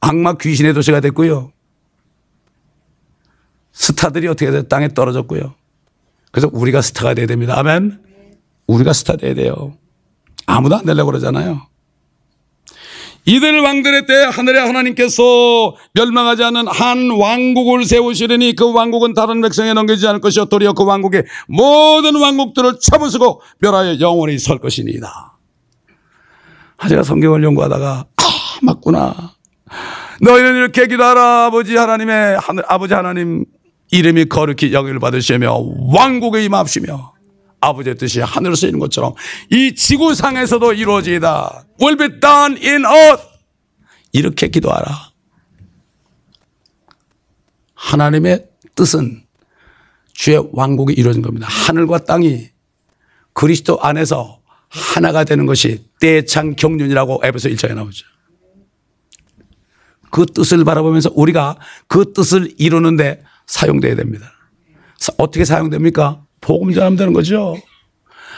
악마 귀신의 도시가 됐고요. 스타들이 어떻게 돼? 땅에 떨어졌고요. 그래서 우리가 스타가 돼야 됩니다. 아멘. 우리가 스타 돼야 돼요. 아무도 안 되려고 그러잖아요. 이들 왕들의 때 하늘의 하나님께서 멸망하지 않는 한 왕국을 세우시려니 그 왕국은 다른 백성에 넘기지 않을 것이요 도리어 그 왕국의 모든 왕국들을 쳐부수고 멸하여 영원히 설 것이니이다. 아, 제가 성경을 연구하다가 아 맞구나. 너희는 이렇게 기도하라 아버지 하나님의 하늘 아버지 하나님 이름이 거룩히 영을 받으시며 왕국에 임합시며 아버지의 뜻이 하늘에서 있는 것처럼 이 지구상에서도 이루어지이다. will be done in earth. 이렇게 기도하라. 하나님의 뜻은 주의 왕국이 이루어진 겁니다. 하늘과 땅이 그리스도 안에서 하나가 되는 것이 때창 경륜이라고 에베소 1장에 나오죠. 그 뜻을 바라보면서 우리가 그 뜻을 이루는데 사용돼야 됩니다. 어떻게 사용됩니까? 복음 전하면 되는 거죠.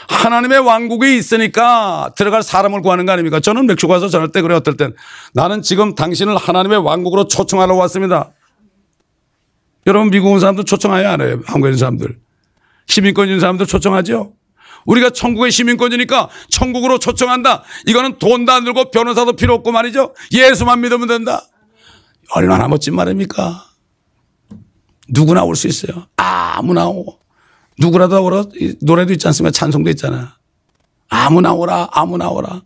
하나님의 왕국이 있으니까 들어갈 사람을 구하는 거 아닙니까? 저는 맥주 가서 전할 때 그래 어떨 땐 나는 지금 당신을 하나님의 왕국으로 초청하러 왔습니다. 여러분 미국 온 사람들 초청하여 안 해요? 한국에 있는 사람들. 시민권 있는 사람들 초청하죠? 우리가 천국의 시민권이니까 천국으로 초청한다. 이거는 돈도 안 들고 변호사도 필요 없고 말이죠. 예수만 믿으면 된다. 얼마나 멋진 말입니까? 누구나 올 수 있어요. 아무나 오. 누구라도 오라. 노래도 있지 않습니까? 찬송도 있잖아. 아무나 오라. 아무나 오라.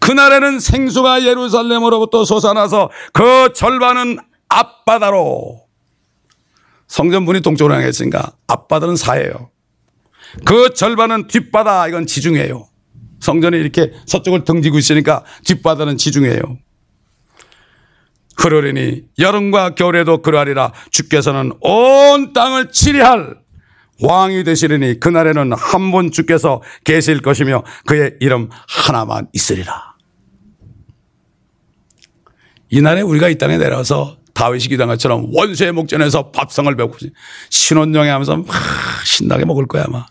그날에는 생수가 예루살렘으로부터 솟아나서 그 절반은 앞바다로 성전문이 동쪽으로 향했으니까 앞바다는 사예요. 그 절반은 뒷바다 이건 지중해요. 성전이 이렇게 서쪽을 등지고 있으니까 뒷바다는 지중해요. 그러려니 여름과 겨울에도 그러하리라 주께서는 온 땅을 치리할 왕이 되시리니 그날에는 한 분 주께서 계실 것이며 그의 이름 하나만 있으리라. 이날에 우리가 이 땅에 내려와서 다윗이 기도한 것처럼 원수의 목전에서 밥상을 배우고 신혼여행 하면서 막 신나게 먹을 거야 아마.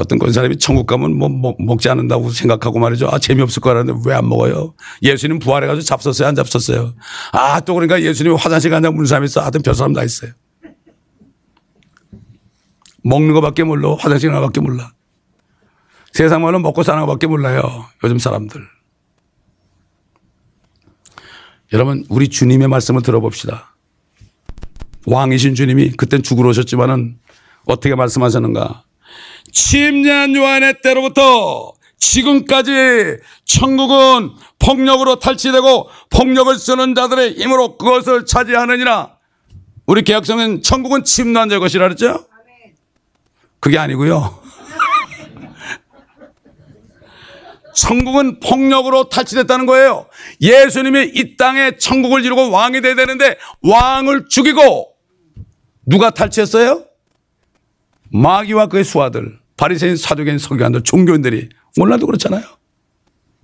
어떤 건 사람이 천국 가면 뭐, 뭐 먹지 않는다고 생각하고 말이죠. 아, 재미없을 거라는데 왜 안 먹어요? 예수님 부활해가지고 잡섰어요? 안 잡섰어요? 아, 또 그러니까 예수님 화장실 간다고 물 사람 있어. 하여튼 별 사람 다 있어요. 먹는 거 밖에 몰라. 화장실 가는 밖에 몰라. 세상 말로 먹고 사는 것밖에 몰라요. 요즘 사람들. 여러분, 우리 주님의 말씀을 들어봅시다. 왕이신 주님이 그땐 죽으러 오셨지만은 어떻게 말씀하셨는가? 침략 요한의 때로부터 지금까지 천국은 폭력으로 탈취되고 폭력을 쓰는 자들의 힘으로 그것을 차지하느니라. 우리 개혁성은 천국은 침노한 자의 것이라 그랬죠? 그게 아니고요. 천국은 폭력으로 탈취됐다는 거예요. 예수님이 이 땅에 천국을 이루고 왕이 돼야 되는데 왕을 죽이고 누가 탈취했어요? 마귀와 그의 수하들, 바리새인, 사두개인, 서기관들, 종교인들이 몰라도 그렇잖아요.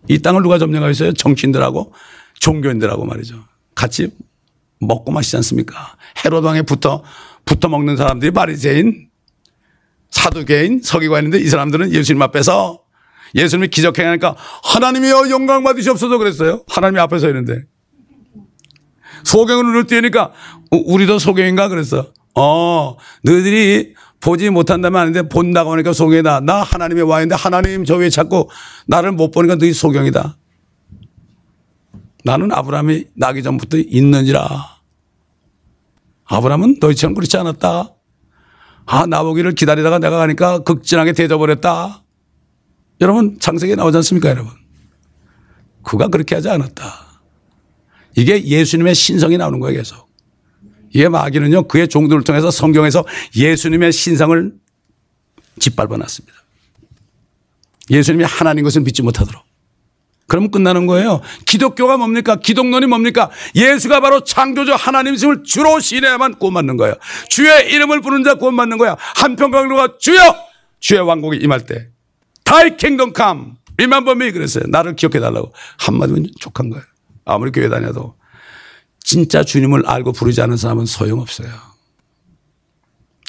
이 땅을 누가 점령하고 있어요? 정치인들하고 종교인들하고 말이죠. 같이 먹고 마시지 않습니까? 헤롯 왕에 붙어 붙어 먹는 사람들이 바리새인, 사두개인, 서기관인데 이 사람들은 예수님 앞에서 예수님이 기적행하니까 하나님이여 영광 받으시옵소서 그랬어요. 하나님이 앞에 서 있는데 소경으로 눈을 띄니까 우리도 소경인가 그랬어. 어, 너희들이 보지 못한다면 아닌데 본다고 하니까 소경이다. 나 하나님의 와인데 하나님 저 위에 자꾸 나를 못 보니까 너희 소경이다. 나는 아브라함이 나기 전부터 있는지라. 아브라함은 너희처럼 그렇지 않았다. 아, 나보기를 기다리다가 내가 가니까 극진하게 대져버렸다. 여러분, 창세기에 나오지 않습니까, 여러분? 그가 그렇게 하지 않았다. 이게 예수님의 신성이 나오는 거예요, 계속. 이게 마귀는요, 그의 종들을 통해서 성경에서 예수님의 신성을 짓밟아 놨습니다. 예수님이 하나님 것을 믿지 못하도록. 그러면 끝나는 거예요. 기독교가 뭡니까? 기독론이 뭡니까? 예수가 바로 창조주 하나님이심을 주로 신해야만 구원받는 거예요. 주의 이름을 부르는 자 구원받는 거야. 한평강로가 주여! 주의 왕국이 임할 때. 다이 킹덤 캄. 리만범이 그랬어요. 나를 기억해 달라고. 한마디면 족한 거예요. 아무리 교회 다녀도. 진짜 주님을 알고 부르지 않은 사람은 소용없어요.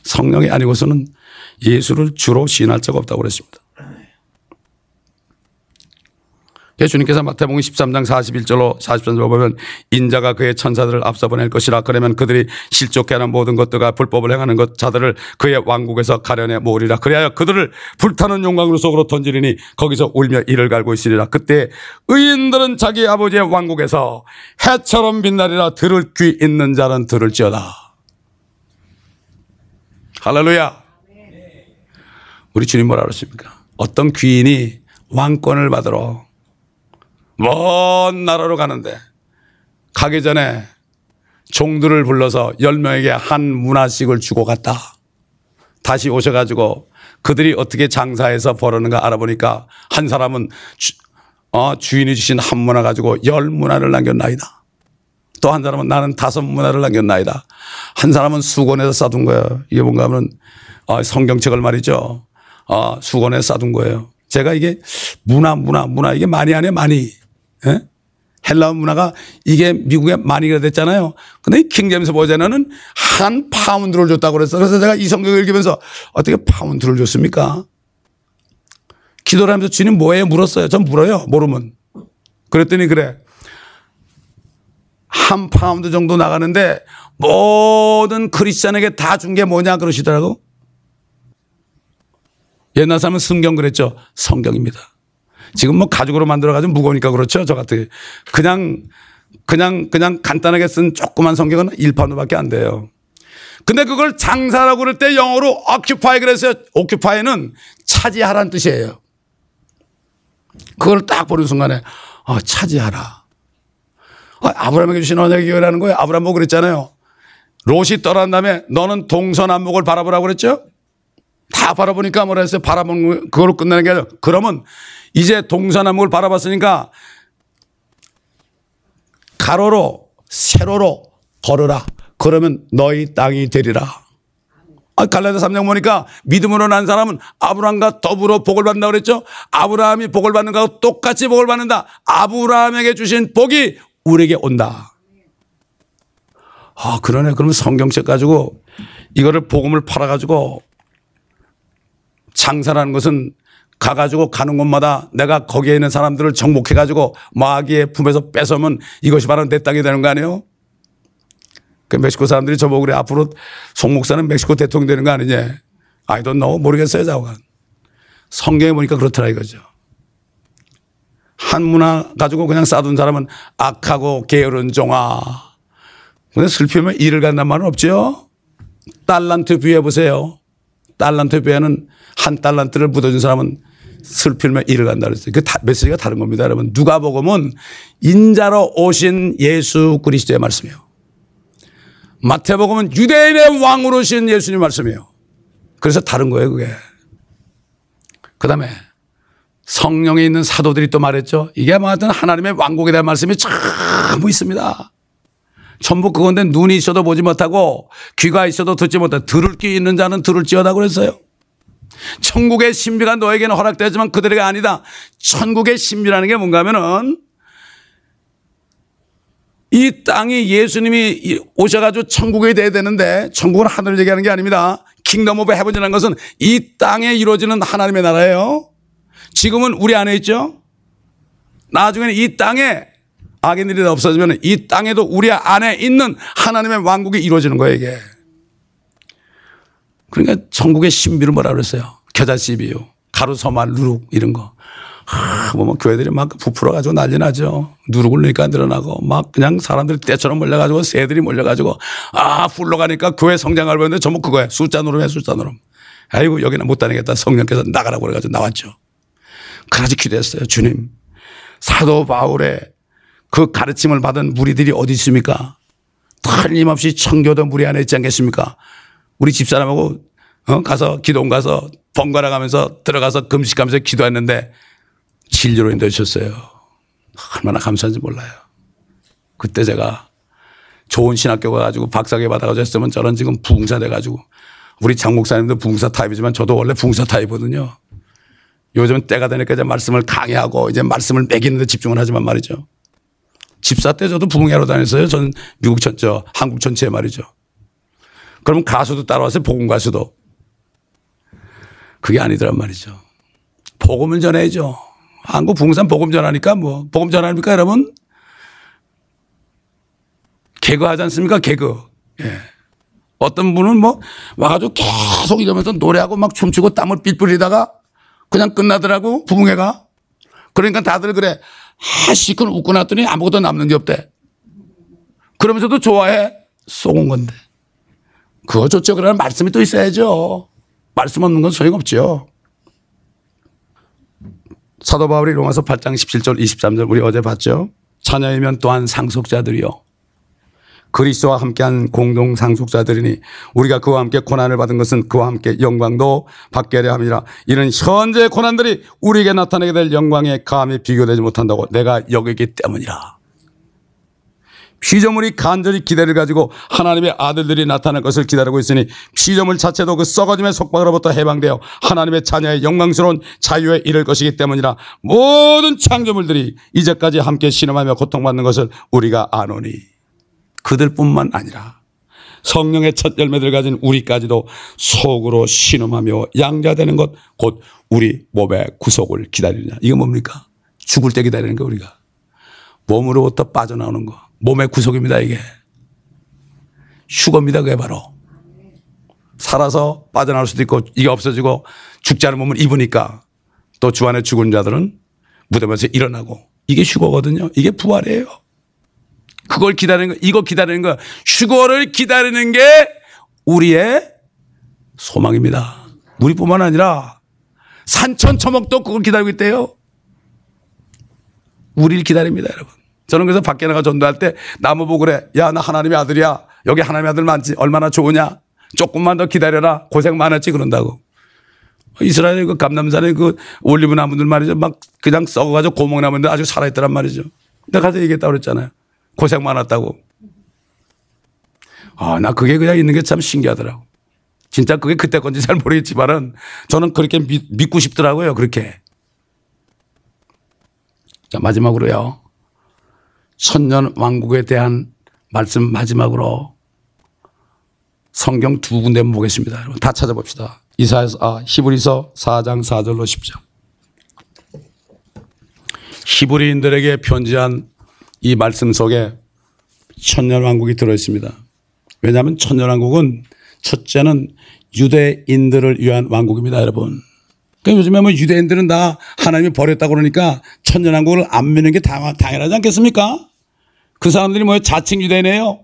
성령이 아니고서는 예수를 주로 시인할 자가 없다고 그랬습니다. 예수님께서 마태복음 13장 41절로 43절로 보면 인자가 그의 천사들을 앞서 보낼 것이라 그러면 그들이 실족해 하는 모든 것들과 불법을 행하는 것 자들을 그의 왕국에서 가려내 모으리라. 그리하여 그들을 불타는 용광으로 속으로 던지리니 거기서 울며 이를 갈고 있으리라. 그때 의인들은 자기 아버지의 왕국에서 해처럼 빛나리라. 들을 귀 있는 자는 들을지어다. 할렐루야. 우리 주님 뭐라 그러십니까? 어떤 귀인이 왕권을 받으러 먼 나라로 가는데 가기 전에 종들을 불러서 열 명에게 한 문화씩을 주고 갔다. 다시 오셔가지고 그들이 어떻게 장사해서 벌었는가 알아보니까 한 사람은 주, 어, 주인이 주신 한 문화 가지고 열 문화를 남겼나이다. 또 한 사람은 나는 다섯 문화를 남겼나이다. 한 사람은 수건에서 싸둔 거예요. 이게 뭔가 하면 어, 성경책을 말이죠. 어, 수건에 싸둔 거예요. 제가 이게 므나, 므나, 므나 이게 money 아니에요, money. 예? 헬라어 므나가 이게 미국에 money 됐잖아요. 근데 이 King James Version에는 한 파운드를 줬다고 그랬어. 그래서 제가 이 성경을 읽으면서 어떻게 파운드를 줬습니까? 기도를 하면서 주님 뭐예요? 물었어요. 전 물어요. 모르면. 그랬더니 그래. 한 파운드 정도 나가는데 모든 크리스찬에게 다 준 게 뭐냐 그러시더라고. 옛날 사람은 성경 그랬죠. 성경입니다. 지금 뭐 가죽으로 만들어가지고 무거우니까 그렇죠. 저 같은 그냥 그냥 그냥 간단하게 쓴 조그만 성경은 1파운드밖에 안 돼요. 근데 그걸 장사라고 그럴 때 영어로 occupy 그랬어요. occupy는 차지하라는 뜻이에요. 그걸 딱 보는 순간에 아, 차지하라. 아, 아브라함에게 주신 언약의 기회라는 거예요. 아브라함 뭐 그랬잖아요. 롯이 떠난 다음에 너는 동서남북을 바라보라고 그랬죠? 다 바라보니까 뭐라 했어요? 바라보는 그걸로 끝나는 게 아니라 그러면 이제 동서남북을 바라봤으니까 가로로 세로로 걸어라. 그러면 너희 땅이 되리라. 아, 갈라디아 3장 보니까 믿음으로 난 사람은 아브라함과 더불어 복을 받는다 그랬죠? 아브라함이 복을 받는 거하고 똑같이 복을 받는다. 아브라함에게 주신 복이 우리에게 온다. 아, 그러네. 그러면 성경책 가지고 이거를 복음을 팔아 가지고 장사라는 것은 가가지고 가는 곳마다 내가 거기에 있는 사람들을 정복해가지고 마귀의 품에서 뺏으면 이것이 바로 내 땅이 되는 거 아니에요? 그 멕시코 사람들이 저보고 그래 앞으로 송 목사는 멕시코 대통령 되는 거 아니냐? Don't know 모르겠어요 자관. 성경에 보니까 그렇더라 이거죠. 한 문화 가지고 그냥 싸둔 사람은 악하고 게으른 종아. 근데 슬피면 일을 간단 말은 없죠. 달란트 비해 보세요. 달란트 비해는 한 달란트를 묻어준 사람은 슬피면 일을 간다 그랬어요. 그 메시지가 다른 겁니다. 여러분. 누가 복음은 인자로 오신 예수 그리스도의 말씀이에요. 마태복음은 유대인의 왕으로 오신 예수님 말씀이에요. 그래서 다른 거예요, 그게. 그 다음에 성령에 있는 사도들이 또 말했죠. 이게 뭐 하여튼 하나님의 왕국에 대한 말씀이 전부 있습니다. 전부 그건데 눈이 있어도 보지 못하고 귀가 있어도 듣지 못하고 들을 귀 있는 자는 들을지어다 그랬어요. 천국의 신비가 너에게는 허락되지만 그들에게 아니다. 천국의 신비라는 게 뭔가 하면은 이 땅이 예수님이 오셔가지고 천국이 돼야 되는데 천국은 하늘을 얘기하는 게 아닙니다. Kingdom of Heaven이라는 것은 이 땅에 이루어지는 하나님의 나라예요. 지금은 우리 안에 있죠. 나중에는 이 땅에 악인들이 없어지면 이 땅에도 우리 안에 있는 하나님의 왕국이 이루어지는 거예요, 이게. 그러니까 천국의 신비를 뭐라 그랬어요? 겨자씨비요. 가루서말, 누룩 이런 거. 아, 뭐, 뭐 교회들이 막 부풀어가지고 난리 나죠. 누룩을 넣으니까 늘어나고 막 그냥 사람들이 때처럼 몰려가지고 새들이 몰려가지고 아, 훌러가니까 교회 성장을 보는데 전부 그거야. 숫자 누름이야, 숫자 누름. 아이고, 여기는 못 다니겠다. 성령께서 나가라고 그래가지고 나왔죠. 그래서 기도했어요. 주님. 사도 바울의 그 가르침을 받은 무리들이 어디 있습니까? 틀림없이 청교도 무리 안에 있지 않겠습니까? 우리 집사람하고 어? 가서 기도원 가서 번갈아 가면서 들어가서 금식하면서 기도했는데 진료로 인도하셨어요. 얼마나 감사한지 몰라요. 그때 제가 좋은 신학교 가가지고 박사계 받아가지고 했으면 저는 지금 부흥사 돼가지고 우리 장 목사님도 부흥사 타입이지만 저도 원래 부흥사 타입이거든요. 요즘 때가 되니까 이제 말씀을 강의하고 이제 말씀을 매기는 데 집중을 하지만 말이죠. 집사 때 저도 부흥회로 다녔어요. 저는 미국 전, 저 한국 전체에 말이죠. 그럼 가수도 따라와서 복음 가수도. 그게 아니더란 말이죠. 복음을 전해야죠. 한국 부흥산 복음 전하니까 뭐 복음 전하니까 여러분 개그 하지 않습니까? 개그. 예. 어떤 분은 뭐 와가지고 계속 이러면서 노래하고 막 춤추고 땀을 삘 뿌리다가 그냥 끝나더라고 부흥회가. 그러니까 다들 그래. 아, 시큰 웃고 났더니 아무것도 남는 게 없대. 그러면서도 좋아해. 쏘은 건데. 그거 좋죠. 그러나 말씀이 또 있어야죠. 말씀 없는 건 소용없죠. 사도 바울이 로마서 8장 17절 23절 우리 어제 봤죠. 자녀이면 또한 상속자들이요. 그리스도와 함께한 공동 상속자들이니 우리가 그와 함께 고난을 받은 것은 그와 함께 영광도 받게 하려 함이라. 이는 현재 고난들이 우리에게 나타나게 될 영광에 감히 비교되지 못한다고 내가 여기기 때문이라. 피조물이 간절히 기대를 가지고 하나님의 아들들이 나타날 것을 기다리고 있으니 피조물 자체도 그 썩어짐의 속박으로부터 해방되어 하나님의 자녀의 영광스러운 자유에 이를 것이기 때문이라 모든 창조물들이 이제까지 함께 신음하며 고통받는 것을 우리가 아노니 그들뿐만 아니라 성령의 첫 열매들 가진 우리까지도 속으로 신음하며 양자되는 것 곧 우리 몸의 구속을 기다리느냐. 이거 뭡니까? 죽을 때 기다리는 거 우리가. 몸으로부터 빠져나오는 거. 몸의 구속입니다, 이게. 휴거입니다, 그게 바로. 살아서 빠져나올 수도 있고 이게 없어지고 죽지 않은 몸을 입으니까 또 주 안에 죽은 자들은 무덤에서 일어나고 이게 휴거거든요. 이게 부활이에요. 그걸 기다리는 거, 이거 기다리는 거, 휴거를 기다리는 게 우리의 소망입니다. 우리뿐만 아니라 산천초목도 그걸 기다리고 있대요. 우리를 기다립니다, 여러분. 저는 그래서 밖에 나가 전도할 때 나무 보고 그래. 야, 나 하나님의 아들이야. 여기 하나님의 아들 많지. 얼마나 좋으냐. 조금만 더 기다려라. 고생 많았지. 그런다고. 이스라엘 그 감남산에 그 올리브 나무들 말이죠. 막 그냥 썩어가지고 고목나무인데 아주 살아있더란 말이죠. 내가 가서 얘기했다고 그랬잖아요. 고생 많았다고. 아, 나 그게 그냥 있는 게 참 신기하더라고. 진짜 그게 그때 건지 잘 모르겠지만은 저는 그렇게 믿, 고 싶더라고요. 그렇게. 자, 마지막으로요. 천년 왕국에 대한 말씀 마지막으로 성경 두 군데 보겠습니다. 여러분 다 찾아봅시다. 이사에서 아, 히브리서 4장 4절로 10절. 히브리인들에게 편지한 이 말씀 속에 천년 왕국이 들어 있습니다. 왜냐하면 천년 왕국은 첫째는 유대인들을 위한 왕국입니다, 여러분. 그러니까 요즘에 뭐 유대인들은 다 하나님이 버렸다고 그러니까 천년왕국을 안 믿는 게 당, 당연하지 않겠습니까? 그 사람들이 뭐예요? 자칭 유대인이에요.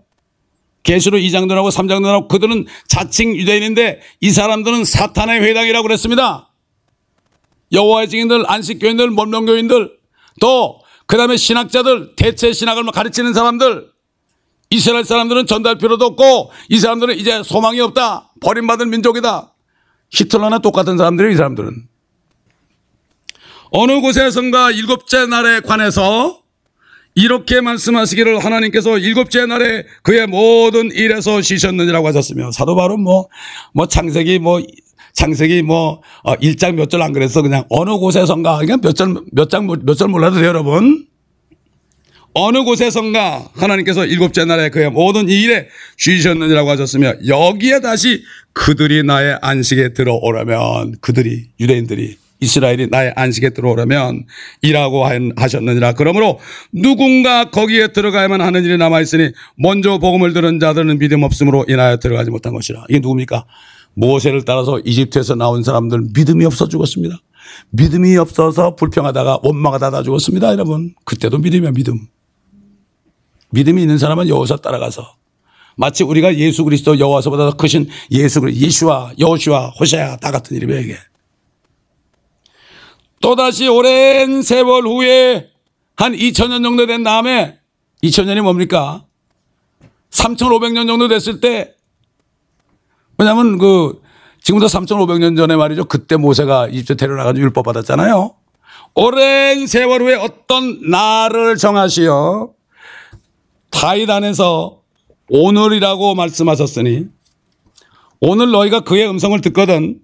계시로 2장들하고 3장들하고 그들은 자칭 유대인인데 이 사람들은 사탄의 회당이라고 그랬습니다. 여호와의 증인들, 안식교인들, 문명교인들 또 그 다음에 신학자들, 대체 신학을 가르치는 사람들 이스라엘 사람들은 전달 필요도 없고 이 사람들은 이제 소망이 없다. 버림받은 민족이다. 히틀러나 똑같은 사람들이 이 사람들은. 어느 곳에선가 일곱째 날에 관해서 이렇게 말씀하시기를 하나님께서 일곱째 날에 그의 모든 일에서 쉬셨느니라고 하셨으며 사도 바로 뭐, 뭐 창세기 뭐 창세기 뭐, 어, 1장 몇 절 안 그랬어. 그냥 어느 곳에선가. 그냥 몇 절, 몇 장, 몇 절 몰라도 돼요, 여러분. 어느 곳에선가 하나님께서 일곱째 날에 그의 모든 일에 쉬셨느니라고 하셨으며 여기에 다시 그들이 나의 안식에 들어오려면 그들이 유대인들이 이스라엘이 나의 안식에 들어오려면 일하고 하셨느니라. 그러므로 누군가 거기에 들어가야만 하는 일이 남아있으니 먼저 복음을 들은 자들은 믿음 없음으로 인하여 들어가지 못한 것이라. 이게 누굽니까? 모세를 따라서 이집트에서 나온 사람들 믿음이 없어 죽었습니다. 믿음이 없어서 불평하다가 원망하다 다 죽었습니다. 여러분. 그때도 믿음이야 믿음. 믿음이 있는 사람은 여호사 따라가서 마치 우리가 예수 그리스도 여호와서보다 더 크신 예수 그리스도 예수와 여호수와 호세아 다 같은 이름이에요 이게. 또다시 오랜 세월 후에 한 2000년 정도 된 다음에 2000년이 뭡니까? 3500년 정도 됐을 때 왜냐면 그 지금부터 3500년 전에 말이죠. 그때 모세가 이집트 데려나가지고 율법 받았잖아요. 오랜 세월 후에 어떤 날을 정하시어 다윗 안에서 오늘이라고 말씀하셨으니 오늘 너희가 그의 음성을 듣거든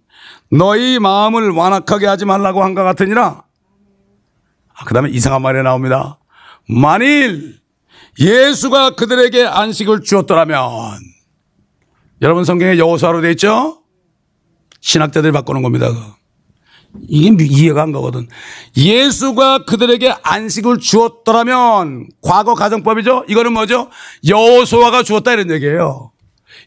너희 마음을 완악하게 하지 말라고 한것 같으니라. 아, 그 다음에 이상한 말이 나옵니다. 만일 예수가 그들에게 안식을 주었더라면 여러분 성경에 여호수아로 되어 있죠? 신학자들이 바꾸는 겁니다. 이게 이해가 안 가거든. 예수가 그들에게 안식을 주었더라면 과거 가정법이죠. 이거는 뭐죠? 여호수아가 주었다 이런 얘기예요.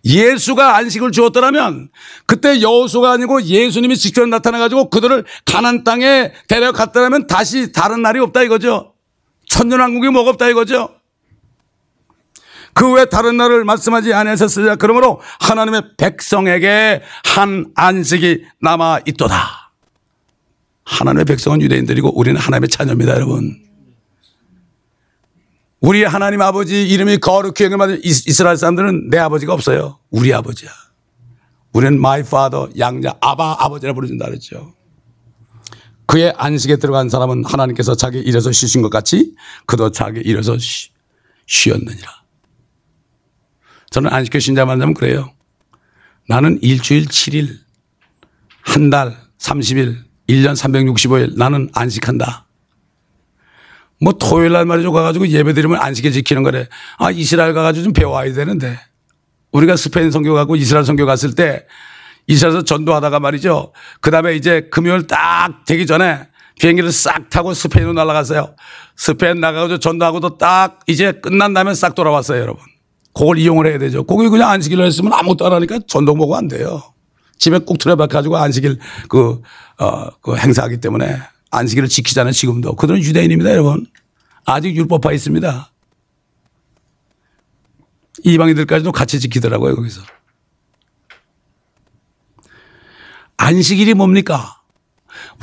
예수가 안식을 주었더라면 그때 여호수가 아니고 예수님이 직접 나타나 가지고 그들을 가난 땅에 데려갔더라면 다시 다른 날이 없다 이거죠. 천년왕국이 뭐가 없다 이거죠. 그 외 다른 날을 말씀하지 않으셨으냐 그러므로 하나님의 백성에게 한 안식이 남아 있도다. 하나님의 백성은 유대인들이고 우리는 하나님의 자녀입니다, 여러분. 우리 하나님 아버지 이름이 거룩히 여김받은 이스라엘 사람들은 내 아버지가 없어요. 우리 아버지야. 우리는 my father, 양자, 아바, 아버지라 부르준다 그랬죠. 그의 안식에 들어간 사람은 하나님께서 자기 일에서 쉬신 것 같이 그도 자기 일에서 쉬, 쉬었느니라. 저는 안식교 신자 만나면 그래요. 나는 일주일 7일, 한 달 30일, 1년 365일 나는 안식한다. 뭐 토요일 날 말이죠. 가가지고 예배 드리면 안식에 지키는 거래. 아, 이스라엘 가가지고 좀 배워야 되는데. 우리가 스페인 선교 가고 이스라엘 선교 갔을 때 이스라엘에서 전도하다가 말이죠. 그 다음에 이제 금요일 딱 되기 전에 비행기를 싹 타고 스페인으로 날아갔어요. 스페인 나가고 전도하고도 딱 이제 끝난 다음에 싹 돌아왔어요, 여러분. 그걸 이용을 해야 되죠. 거기 그냥 안식일로 했으면 아무것도 안 하니까 전도 보고 안 돼요. 집에 꼭 들어박아가지고 안식일 그, 어, 그 행사하기 때문에 안식일을 지키자는 지금도. 그들은 유대인입니다, 여러분. 아직 율법화 있습니다. 이방인들까지도 같이 지키더라고요, 거기서. 안식일이 뭡니까?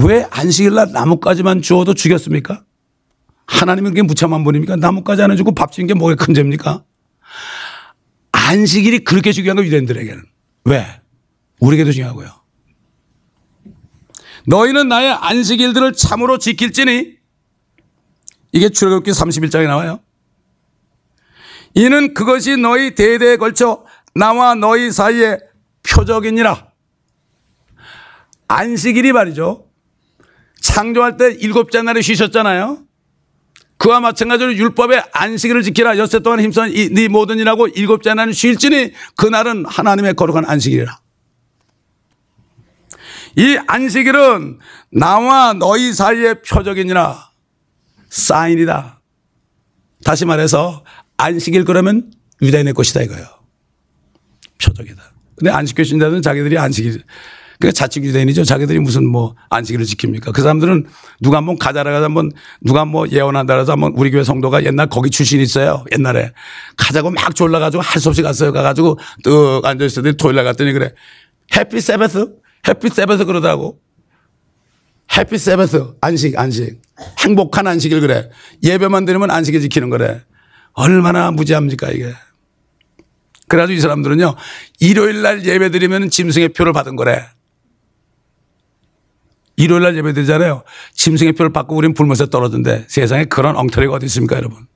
왜 안식일날 나뭇가지만 주어도 죽였습니까? 하나님은 그게 무참한 분입니까? 나뭇가지 하나 주고 밥 주는 게 뭐가 큰 죄입니까? 안식일이 그렇게 중요한 거 유대인들에게는. 왜? 우리에게도 중요하고요. 너희는 나의 안식일들을 참으로 지킬지니 이게 출애굽기 31장에 나와요. 이는 그것이 너희 대대에 걸쳐 나와 너희 사이에 표적이니라. 안식일이 말이죠. 창조할 때 일곱째 날에 쉬셨잖아요. 그와 마찬가지로 율법의 안식일을 지키라. 엿새 동안 힘써 네 모든 일하고 일곱째 날은 쉴지니 그날은 하나님의 거룩한 안식일이라. 이 안식일은 나와 너희 사이의 표적이니라 사인이다. 다시 말해서 안식일 그러면 유대인의 것이다 이거예요. 표적이다. 근데 안식교 신자들은 자기들이 안식일 그 자칭 유대인이죠. 자기들이 무슨 뭐 안식일을 지킵니까? 그 사람들은 누가 한번 가자라 가서 한번 누가 뭐 예언한다 그래서 한번 우리 교회 성도가 옛날 거기 출신이 있어요. 옛날에 가자고 막 졸라가지고 할 수 없이 갔어요. 가가지고 뚝 앉아있을 때 토요일 날 갔더니 그래. 해피 세베스? 해피 세베스 그러다고. 해피 세베스. 안식, 안식. 행복한 안식일 그래. 예배만 드리면 안식일 지키는 거래. 얼마나 무지합니까 이게. 그래가지고 이 사람들은요. 일요일 날 예배 드리면 짐승의 표를 받은 거래. 일요일 날 예배 드리잖아요. 짐승의 표를 받고 우린 불못에 떨어진대. 세상에 그런 엉터리가 어디 있습니까 여러분.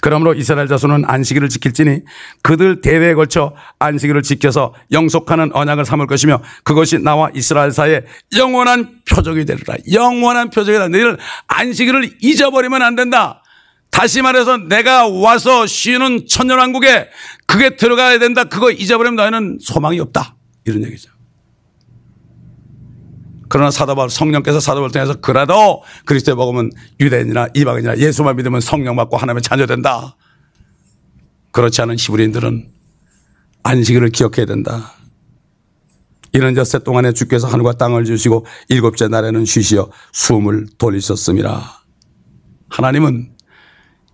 그러므로 이스라엘 자손은 안식일을 지킬지니 그들 대대에 걸쳐 안식일을 지켜서 영속하는 언약을 삼을 것이며 그것이 나와 이스라엘 사이에 영원한 표적이 되리라. 영원한 표적이 되리라. 너희들 안식일을 잊어버리면 안 된다. 다시 말해서 내가 와서 쉬는 천년왕국에 그게 들어가야 된다. 그거 잊어버리면 너희는 소망이 없다. 이런 얘기죠. 그러나 사도 바울 성령께서 사도 바울 통해서 그래도 그리스도에 먹으면 유대인이나 이방인이나 예수만 믿으면 성령 받고 하나님의 자녀 된다. 그렇지 않은 히브리인들은 안식일을 기억해야 된다. 이런 젖새 동안에 주께서 하늘과 땅을 주시고 일곱째 날에는 쉬시어 숨을 돌리셨습니다. 하나님은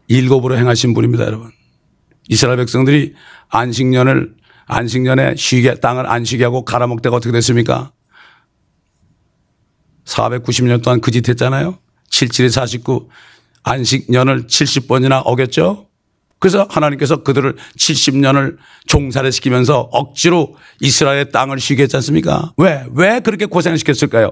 일곱으로 행하신 분입니다, 여러분. 이스라엘 백성들이 안식년을 안식년에 쉬게 땅을 안 쉬게 하고 갈아먹다가 어떻게 됐습니까? 490년 동안 그 짓 했잖아요. 77에 49 안식년을 70번이나 어겼죠. 그래서 하나님께서 그들을 70년을 종살이 시키면서 억지로 이스라엘의 땅을 쉬게 했지 않습니까? 왜? 왜 그렇게 고생을 시켰을까요?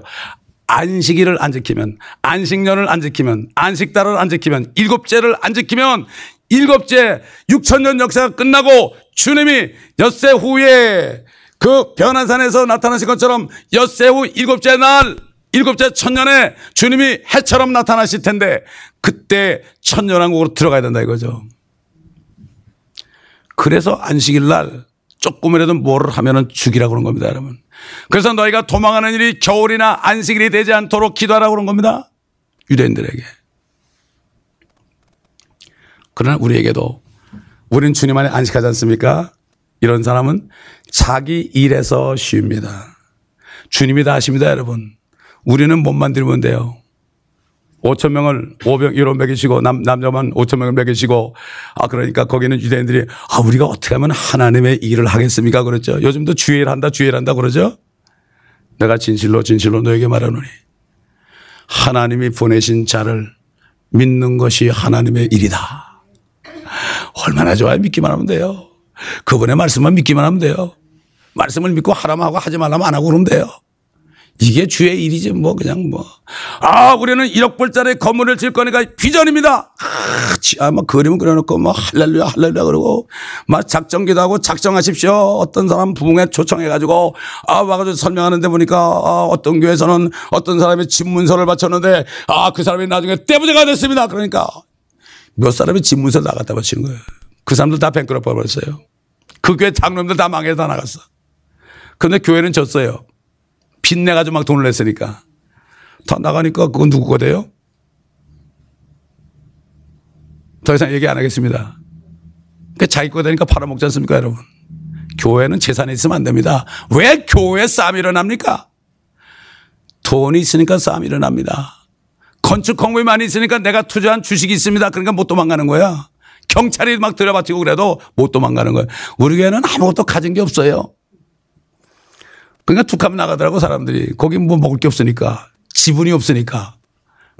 안식일을 안 지키면, 안식년을 안 지키면, 안식달을 안 지키면, 일곱째를 안 지키면, 일곱째 6천년 역사가 끝나고 주님이 엿새 후에 그 변화산에서 나타나신 것처럼 엿새 후 일곱째 날 일곱째 천년에 주님이 해처럼 나타나실 텐데 그때 천년왕국으로 들어가야 된다 이거죠. 그래서 안식일 날 조금이라도 뭐를 하면은 죽이라고 그런 겁니다, 여러분. 그래서 너희가 도망하는 일이 겨울이나 안식일이 되지 않도록 기도하라고 그런 겁니다. 유대인들에게. 그러나 우리에게도 우리는 주님 안에 안식하지 않습니까? 이런 사람은 자기 일에서 쉽니다. 주님이 다 하십니다, 여러분. 우리는 몸만 들면 돼요. 5천 명을 500, 1원 먹이시고 남, 남자만 5천 명을 먹이시고 아 그러니까 거기는 유대인들이 아 우리가 어떻게 하면 하나님의 일을 하겠습니까 그랬죠. 요즘도 주일 한다 주일 한다 그러죠. 내가 진실로 진실로 너에게 말하노니 하나님이 보내신 자를 믿는 것이 하나님의 일이다. 얼마나 좋아요. 믿기만 하면 돼요. 그분의 말씀만 믿기만 하면 돼요. 말씀을 믿고 하라면 하고 하지 말라면 안 하고 그러면 돼요. 이게 주의 일이지 뭐 그냥 뭐. 아 우리는 1억 불짜리 건물을 질 거니까 비전입니다. 아, 뭐 그림을 그려놓고 뭐 할렐루야 할렐루야 그러고 막 작정기도 하고 작정하십시오. 어떤 사람 부흥에 초청해가지고 아 와가지고 설명하는데 보니까 아, 어떤 교회에서는 어떤 사람이 집문서를 바쳤는데 아 그 사람이 나중에 떼부자가 됐습니다. 그러니까 몇 사람이 집문서 나갔다 바치는 거예요. 그 사람들 다 뱅크럽 버렸어요. 그 교회 장로님들 다 망해 다 나갔어. 근데 교회는 졌어요. 빚내가지고 막 돈을 냈으니까. 다 나가니까 그건 누구가 돼요? 더 이상 얘기 안 하겠습니다. 그 자기 거 되니까 팔아먹지 않습니까, 여러분? 교회는 재산이 있으면 안 됩니다. 왜 교회에 싸움이 일어납니까? 돈이 있으니까 싸움이 일어납니다. 건축 공부이 많이 있으니까 내가 투자한 주식이 있습니다. 그러니까 못 도망가는 거야. 경찰이 막 들여받치고 그래도 못 도망가는 거야. 우리 교회는 아무것도 가진 게 없어요. 그러니까 툭하면 나가더라고 사람들이. 거기 뭐 먹을 게 없으니까. 지분이 없으니까.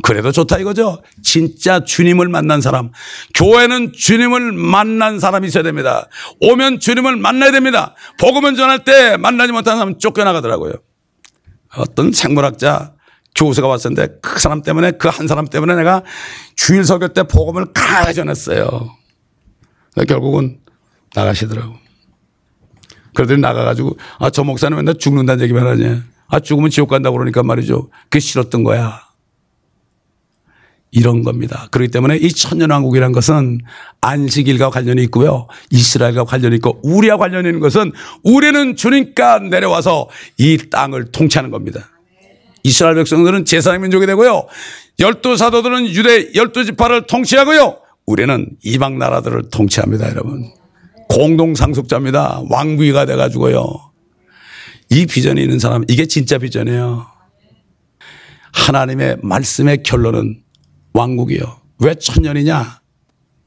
그래도 좋다 이거죠. 진짜 주님을 만난 사람. 교회는 주님을 만난 사람이 있어야 됩니다. 오면 주님을 만나야 됩니다. 복음을 전할 때 만나지 못한 사람 쫓겨나가더라고요. 어떤 생물학자 교수가 왔었는데 그 사람 때문에 그 한 사람 때문에 내가 주일 설교 때 복음을 강하게 전했어요. 결국은 나가시더라고. 그러더니 나가가지고 아 저 목사는 맨날 죽는다는 얘기만 하냐. 아 죽으면 지옥 간다고 그러니까 말이죠. 그게 싫었던 거야. 이런 겁니다. 그렇기 때문에 이 천년왕국이란 것은 안식일과 관련이 있고요. 이스라엘과 관련이 있고 우리와 관련이 있는 것은 우리는 주님과 내려와서 이 땅을 통치하는 겁니다. 이스라엘 백성들은 제사의 민족이 되고요. 열두 사도들은 유대 열두 지파를 통치하고요. 우리는 이방 나라들을 통치합니다, 여러분. 공동 상속자입니다. 왕부위가 돼가지고요. 이 비전이 있는 사람, 이게 진짜 비전이에요. 하나님의 말씀의 결론은 왕국이요. 왜 천년이냐?